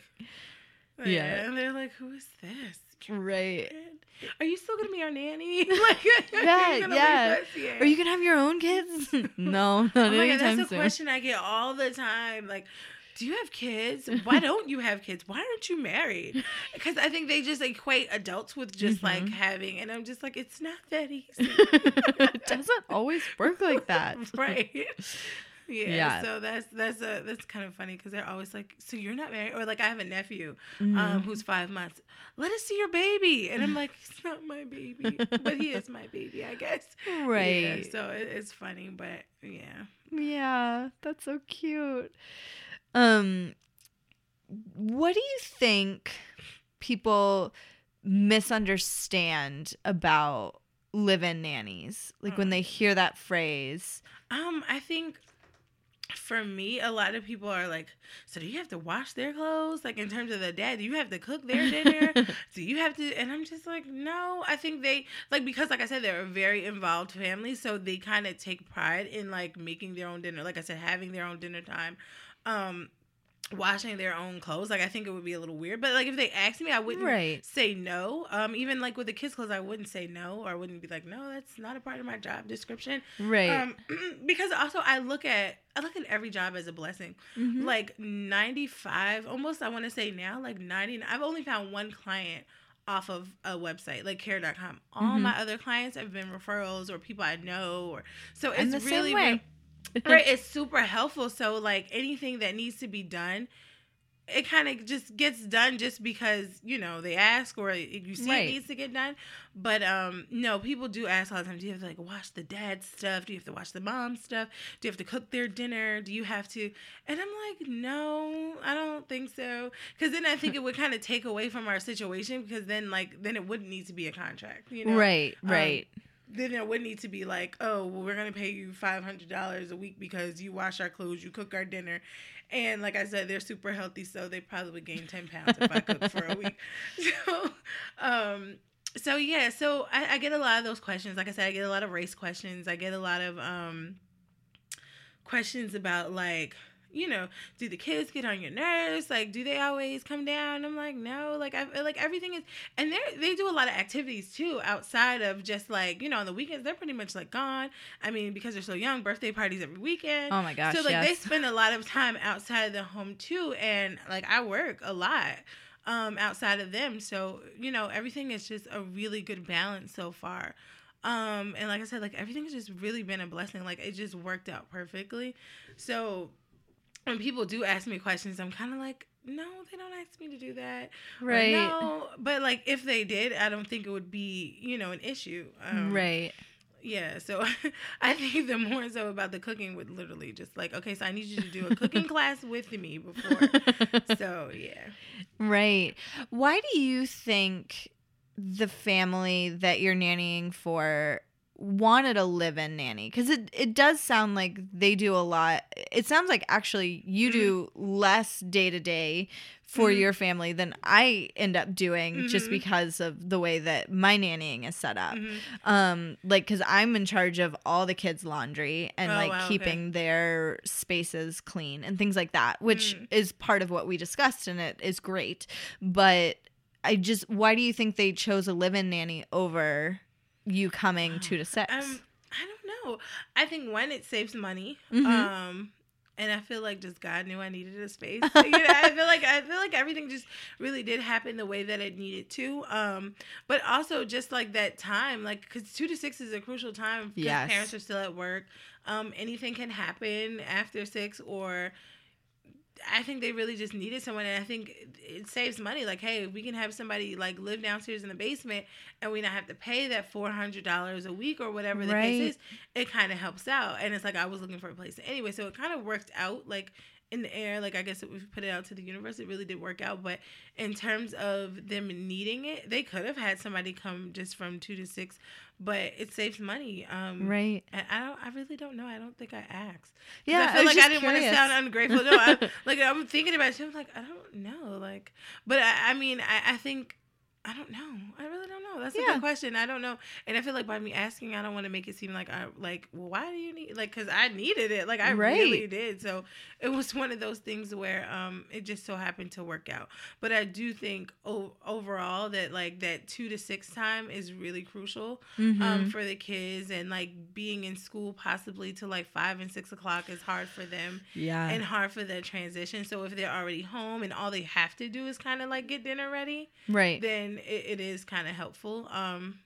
yeah. And they're like, who is this? Right. Are you still gonna be our nanny? like, Yeah, yeah. Are you gonna have your own kids? no, not Oh my god, anytime that's a question I get all the time. Like, do you have kids? Why don't you have kids? Why aren't you married? Because I think they just equate adults with just like Mhm. having, and I'm just like, it's not that easy. it doesn't always work like that. right? Yeah, Yeah. So that's that's a that's kind of funny because they're always like, so you're not married, or like I have a nephew Mhm. um who's five months. Let us see your baby, and I'm like, it's not my baby, but he is my baby, I guess. Yeah, right. so it, it's funny, but yeah. Yeah, that's so cute. Um what do you think people misunderstand about live-in nannies? Like when Mm. they hear that phrase. Um, I think for me, a lot of people are like, so do you have to wash their clothes? Like in terms of the dad, do you have to cook their dinner? do you have to? And I'm just like, no. I think they like because, like I said, they're a very involved family, so they kind of take pride in like making their own dinner. Like I said, having their own dinner time. Um, washing their own clothes like i think it would be a little weird but like if they asked me i wouldn't Right. say no um even like with the kids clothes i wouldn't say no or i wouldn't be like no that's not a part of my job description Right. um, because also I look at I look at every job as a blessing. Mhm. Like ninety five, almost I want to say now, like ninety. I've only found one client off of a website like care.com. All Mhm. my other clients have been referrals or people I know or so it's really right it's super helpful. So like anything that needs to be done it kind of just gets done just because you know they ask or you see Right. it needs to get done. But um no people do ask all the time do you have to like wash the dad stuff? Do you have to wash the mom stuff? Do you have to cook their dinner? Do you have to? And i'm like no i don't think so. Because then i think it would kind of take away from our situation because then like then it wouldn't need to be a contract you know? Right, um, right. Then there would need to be like, oh, well, we're gonna pay you five hundred dollars a week because you wash our clothes, you cook our dinner, and like I said, they're super healthy, so they probably would gain ten pounds if I cook for a week. So, um, so yeah, so I, I get a lot of those questions. Like I said, I get a lot of race questions. I get a lot of um questions about like you know, do the kids get on your nerves? Like, do they always come down? I'm like, no. Like, I like everything is, and they they do a lot of activities too outside of just like you know on the weekends they're pretty much like gone. I mean, because they're so young, birthday parties every weekend. Oh my gosh. so like they spend a lot of time outside of the home too, and like I work a lot um outside of them. So you know everything is just a really good balance so far. Um, and like I said, like everything's just really been a blessing. Like it just worked out perfectly. So when people do ask me questions, I'm kind of like, no, they don't ask me to do that. Or, right. no, but like if they did, I don't think it would be, you know, an issue. Um, right. Yeah. So I think the more so about the cooking would literally just like, okay, so I need you to do a cooking class with me before. So yeah. Right. Why do you think the family that you're nannying for wanted a live-in nanny? Because it it does sound like they do a lot. It sounds like actually you do less day to day for Mhm. your family than I end up doing just Mhm. because of the way that my nannying is set up. Mhm. Um, like because I'm in charge of all the kids' laundry and Oh, like wow, okay. keeping their spaces clean and things like that, which Mm. is part of what we discussed, and it is great. But I just, why do you think they chose a live-in nanny over you coming two to six? Um, I don't know. I think one, it saves money. Mhm. Um, and I feel like just God knew I needed a space. you know, I feel like I feel like everything just really did happen the way that it needed to. Um, but also just like that time, like because two to six is a crucial time Yes. parents are still at work. Um, anything can happen after six or. I think they really just needed someone, and I think it- saves money. Like, hey, we can have somebody like live downstairs in the basement, and we not have to pay that four hundred dollars a week or whatever the Right. case is. It kind of helps out, and it's like I was looking for a place anyway, so it kind of worked out. Like in the air, like I guess if we put it out to the universe, it really did work out. But in terms of them needing it, they could have had somebody come just from two to six, but it saves money. Um, right. and I don't. I really don't know. I don't think I asked. Yeah, I feel was like I didn't want to sound ungrateful. No, I, like I'm thinking about it. I'm like, I don't know. Like, but I, I mean, I, I think I don't know. I really don't know. That's a Yeah. good question. I don't know, and I feel like by me asking, I don't want to make it seem like I like. Well, why do you need like? Because I needed it. Like I Right. really did. So it was one of those things where um it just so happened to work out. But I do think o- overall that like that two to six time is really crucial Mhm. um for the kids and like being in school possibly to like five and six o'clock is hard for them yeah. and hard for the transition. So if they're already home and all they have to do is kind of like get dinner ready, right. then it, it is kind of helpful. Um,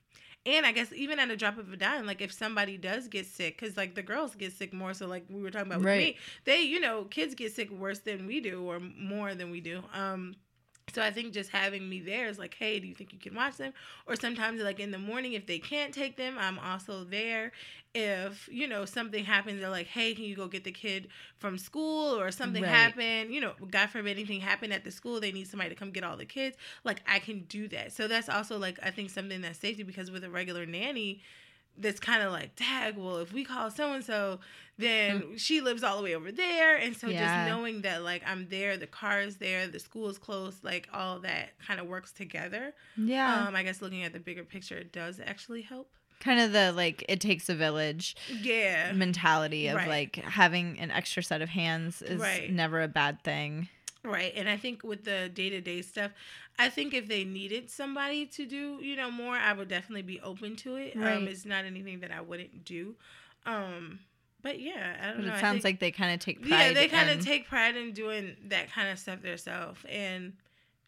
and I guess even at a drop of a dime, like if somebody does get sick, because like the girls get sick more, so like we were talking about with me, they you know kids get sick worse than we do or more than we do. Um, so I think just having me there is like, hey, do you think you can watch them? Or sometimes like in the morning, if they can't take them, I'm also there. If you know something happens, they're like, hey, can you go get the kid from school or something Right. happened? You know, God forbid anything happened at the school, they need somebody to come get all the kids. Like I can do that. So that's also like I think something that's safety because with a regular nanny, that's kind of like, tag, well, if we call so and so, then she lives all the way over there. And so Yeah. just knowing that, like, I'm there, the car is there, the school is close, like, all that kind of works together. yeah. Um, I guess looking at the bigger picture, it does actually help. kind of the like it takes a village Yeah. mentality of Right. like having an extra set of hands is Right. never a bad thing. Right. And I think with the day to day stuff, I think if they needed somebody to do, you know, more, I would definitely be open to it. Right. Um, it's not anything that I wouldn't do. Um, but yeah, I don't But know. it sounds think- like they kind of take pride. yeah, they kind of take pride in doing that kind of stuff themselves, and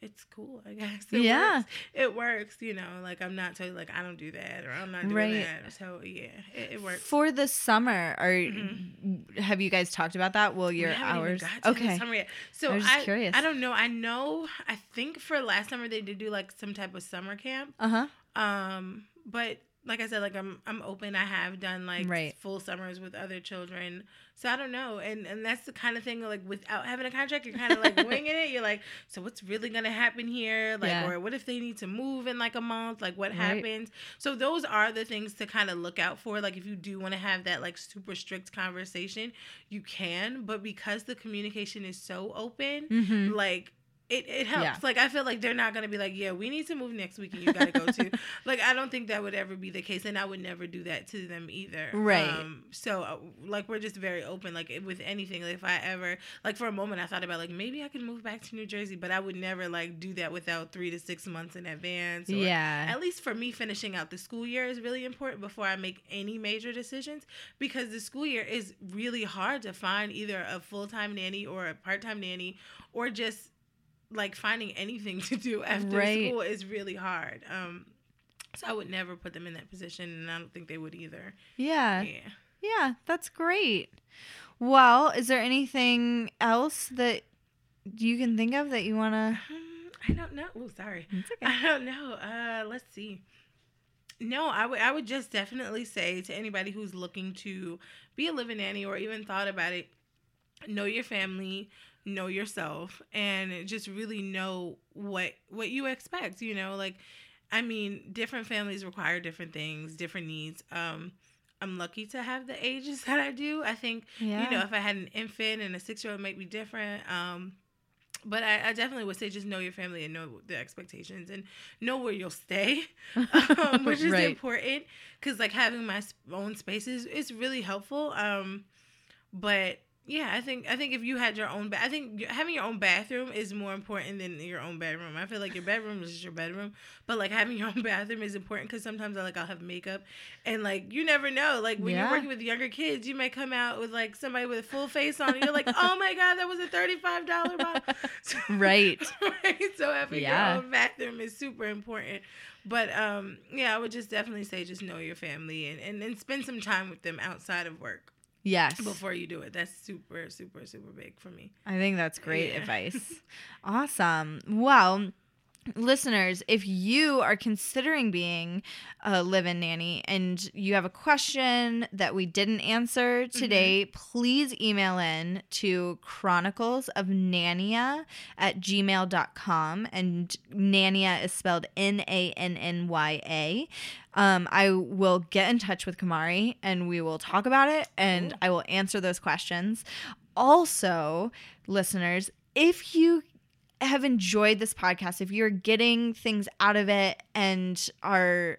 it's cool. I guess. It Yeah. works. it works. You know, like I'm not totally like I don't do that or I'm not doing Right. that. So yeah, it, it works. For the summer, are Mhm. have you guys talked about that? Will your We haven't even hours? got to the Okay. summer yet. So I I, was just curious. I don't know. I know. I think for last summer they did do like some type of summer camp. Uh huh. Um, but like I said, like I'm I'm open. I have done like Right. full summers with other children. So I don't know. And and that's the kind of thing like without having a contract, you're kind of like winging it. You're like, so what's really gonna happen here? Like, Yeah. or what if they need to move in like a month? Like, what Right. happens? So those are the things to kind of look out for. Like, if you do want to have that like super strict conversation, you can. But because the communication is so open, Mm-hmm. like it, it helps. Yeah. Like I feel like they're not gonna be like, yeah, we need to move next week and you gotta go too. like I don't think that would ever be the case, and I would never do that to them either. Right. Um, so uh, like we're just very open. Like with anything, like if I ever like for a moment I thought about like maybe I could move back to New Jersey, but I would never like do that without three to six months in advance. or- Yeah. At least for me, finishing out the school year is really important before I make any major decisions because the school year is really hard to find either a full time nanny or a part time nanny or just like finding anything to do after Right. school is really hard. Um, so I would never put them in that position, and I don't think they would either. Yeah. Yeah. Yeah, that's great. Well, is there anything else that you can think of that you want to? Um, I don't know. Oh, sorry. It's okay. I don't know. Uh, let's see. No, I would I would just definitely say to anybody who's looking to be a living nanny or even thought about it, know your family, know yourself, and just really know what what you expect. You know, like I mean, different families require different things, different needs. Um, I'm lucky to have the ages that I do. I think Yeah. you know, if I had an infant and a six year old, might be different. Um, but I, I definitely would say just know your family and know the expectations and know where you'll stay, um, which is Right. important because like having my own space is, is really helpful. Um, but yeah, I think I think if you had your own, ba- I think having your own bathroom is more important than your own bedroom. I feel like your bedroom is just your bedroom, but like having your own bathroom is important because sometimes I like I'll have makeup, and like you never know. Like when Yeah. you're working with younger kids, you may come out with like somebody with a full face on, and you're like, oh my god, that was a thirty five dollar bottle. So- Right. right. So having Yeah. your own bathroom is super important. But um, yeah, I would just definitely say just know your family and, and, and spend some time with them outside of work Yes. before you do it. That's super, super, super big for me. I think that's great Yeah. advice. awesome. Well, listeners, if you are considering being a live in nanny and you have a question that we didn't answer today, please email in to chronicles of nannya at gmail.com. And nannya is spelled N A N N Y A. Um, I will get in touch with Kamari and we will talk about it and Cool. I will answer those questions. Also, listeners, if you have enjoyed this podcast, if you're getting things out of it and are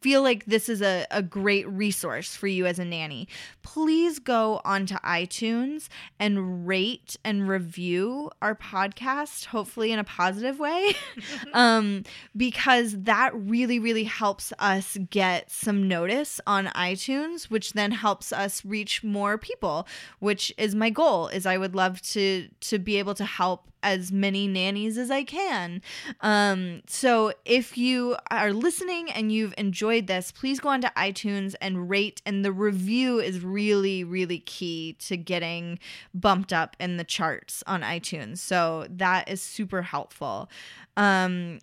feel like this is a, a great resource for you as a nanny, please go onto iTunes and rate and review our podcast, hopefully in a positive way, um, because that really, really helps us get some notice on iTunes, which then helps us reach more people, which is my goal. Is I would love to to be able to help as many nannies as I can. Um, so if you are listening and you've enjoyed this, please go onto iTunes and rate. And the review is really, really key to getting bumped up in the charts on iTunes. So that is super helpful. Um,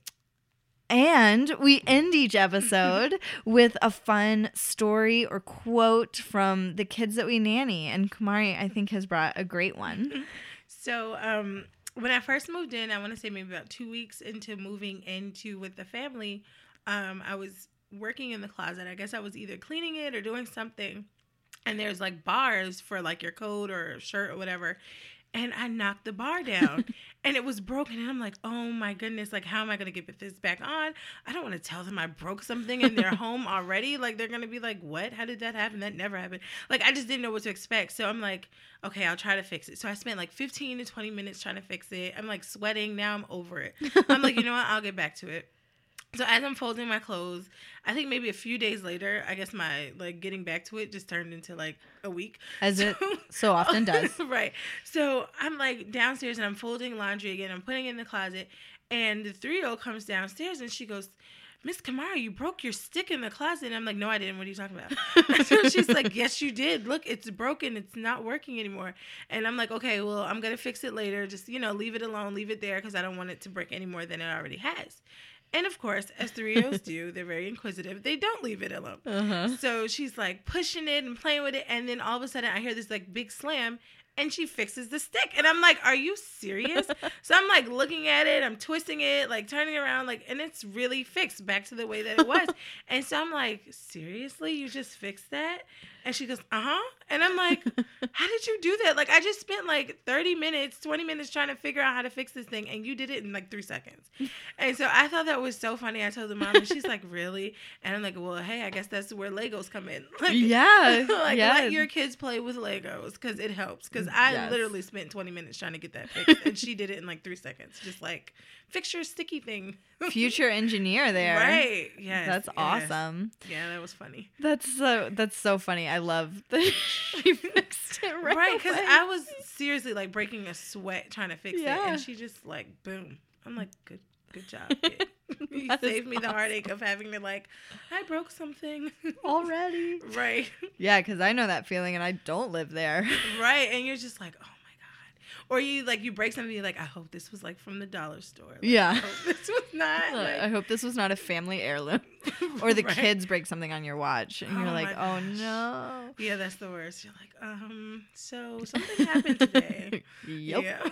and we end each episode with a fun story or quote from the kids that we nanny. And Kamari, I think, has brought a great one. So, um, when I first moved in, I want to say maybe about two weeks into moving into with the family, um, I was working in the closet. I guess I was either cleaning it or doing something. And there's like bars for like your coat or shirt or whatever. And I knocked the bar down and it was broken. And I'm like, oh my goodness, like, how am I going to get this back on? I don't want to tell them I broke something in their home already. Like, they're going to be like, what? How did that happen? That never happened. Like, I just didn't know what to expect. So I'm like, okay, I'll try to fix it. So I spent like 15 to 20 minutes trying to fix it. I'm like sweating. Now I'm over it. I'm like, you know what? I'll get back to it. So as I'm folding my clothes, I think maybe a few days later, I guess my like getting back to it just turned into like a week. As it so often does. right. So I'm like downstairs and I'm folding laundry again. I'm putting it in the closet. And the three year old comes downstairs and she goes, Miss Kamara, you broke your stick in the closet. And I'm like, no, I didn't. What are you talking about? so she's like, yes, you did. Look, it's broken. It's not working anymore. And I'm like, okay, well, I'm going to fix it later. Just, you know, leave it alone. Leave it there because I don't want it to break any more than it already has. And of course, as three-year-olds do, they're very inquisitive. They don't leave it alone. Uh-huh. So she's like pushing it and playing with it, and then all of a sudden, I hear this like big slam, and she fixes the stick, and I'm like, "Are you serious?" so I'm like looking at it, I'm twisting it, like turning around, like, and it's really fixed back to the way that it was. and so I'm like, "Seriously, you just fixed that?" And she goes, "Uh huh." And I'm like, "How did you do that? Like, I just spent like 30 minutes, 20 minutes trying to figure out how to fix this thing, and you did it in like three seconds." And so I thought that was so funny. I told the mom, and she's like, "Really?" And I'm like, "Well, hey, I guess that's where Legos come in. Like, yeah, like yes. let your kids play with Legos because it helps. Because I Yes. literally spent 20 minutes trying to get that fixed, and she did it in like three seconds. Just like fix your sticky thing. Future engineer there. Right. Yes. That's yes. awesome. Yeah, that was funny. That's so that's so funny. I love that she fixed it right. Right, because. I was seriously like breaking a sweat trying to fix it, and she just like boom. I'm like, good, good job. you saved me the heartache of having to like, I broke something. already. right, Yeah, because I know that feeling and I don't live there. right, and you're just like, oh. Or you like you break something, you're like, I hope this was like from the dollar store. Like, Yeah. I hope this was not. I hope this was not a family heirloom. Or the Right. kids break something on your watch and you're Oh like, my oh no. yeah, that's the worst. You're like, um, so something happened today. Yep. Yeah.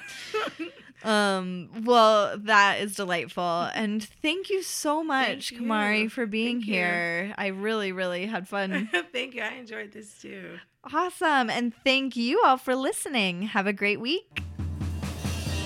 Um, well, that is delightful. And thank you so much, Thank Kamari, for being Thank you. here. I really, really had fun. Thank you. I enjoyed this too. awesome. And thank you all for listening. Have a great week.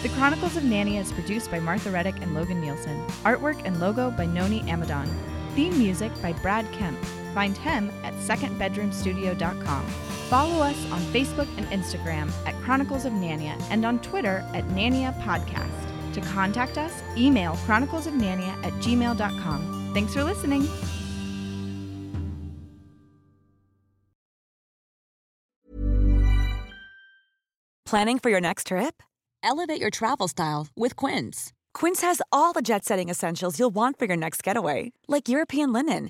The Chronicles of Nanny is produced by Martha Reddick and Logan Nielsen. Artwork and logo by Noni Amadon. Theme music by Brad Kemp. Find him at secondbedroomstudio.com. Follow us on Facebook and Instagram at Chronicles of Nannya and on Twitter at Nannya Podcast. To contact us, email chroniclesofnannya at gmail.com. Thanks for listening. Planning for your next trip? Elevate your travel style with Quince. Quince has all the jet setting essentials you'll want for your next getaway, like European linen,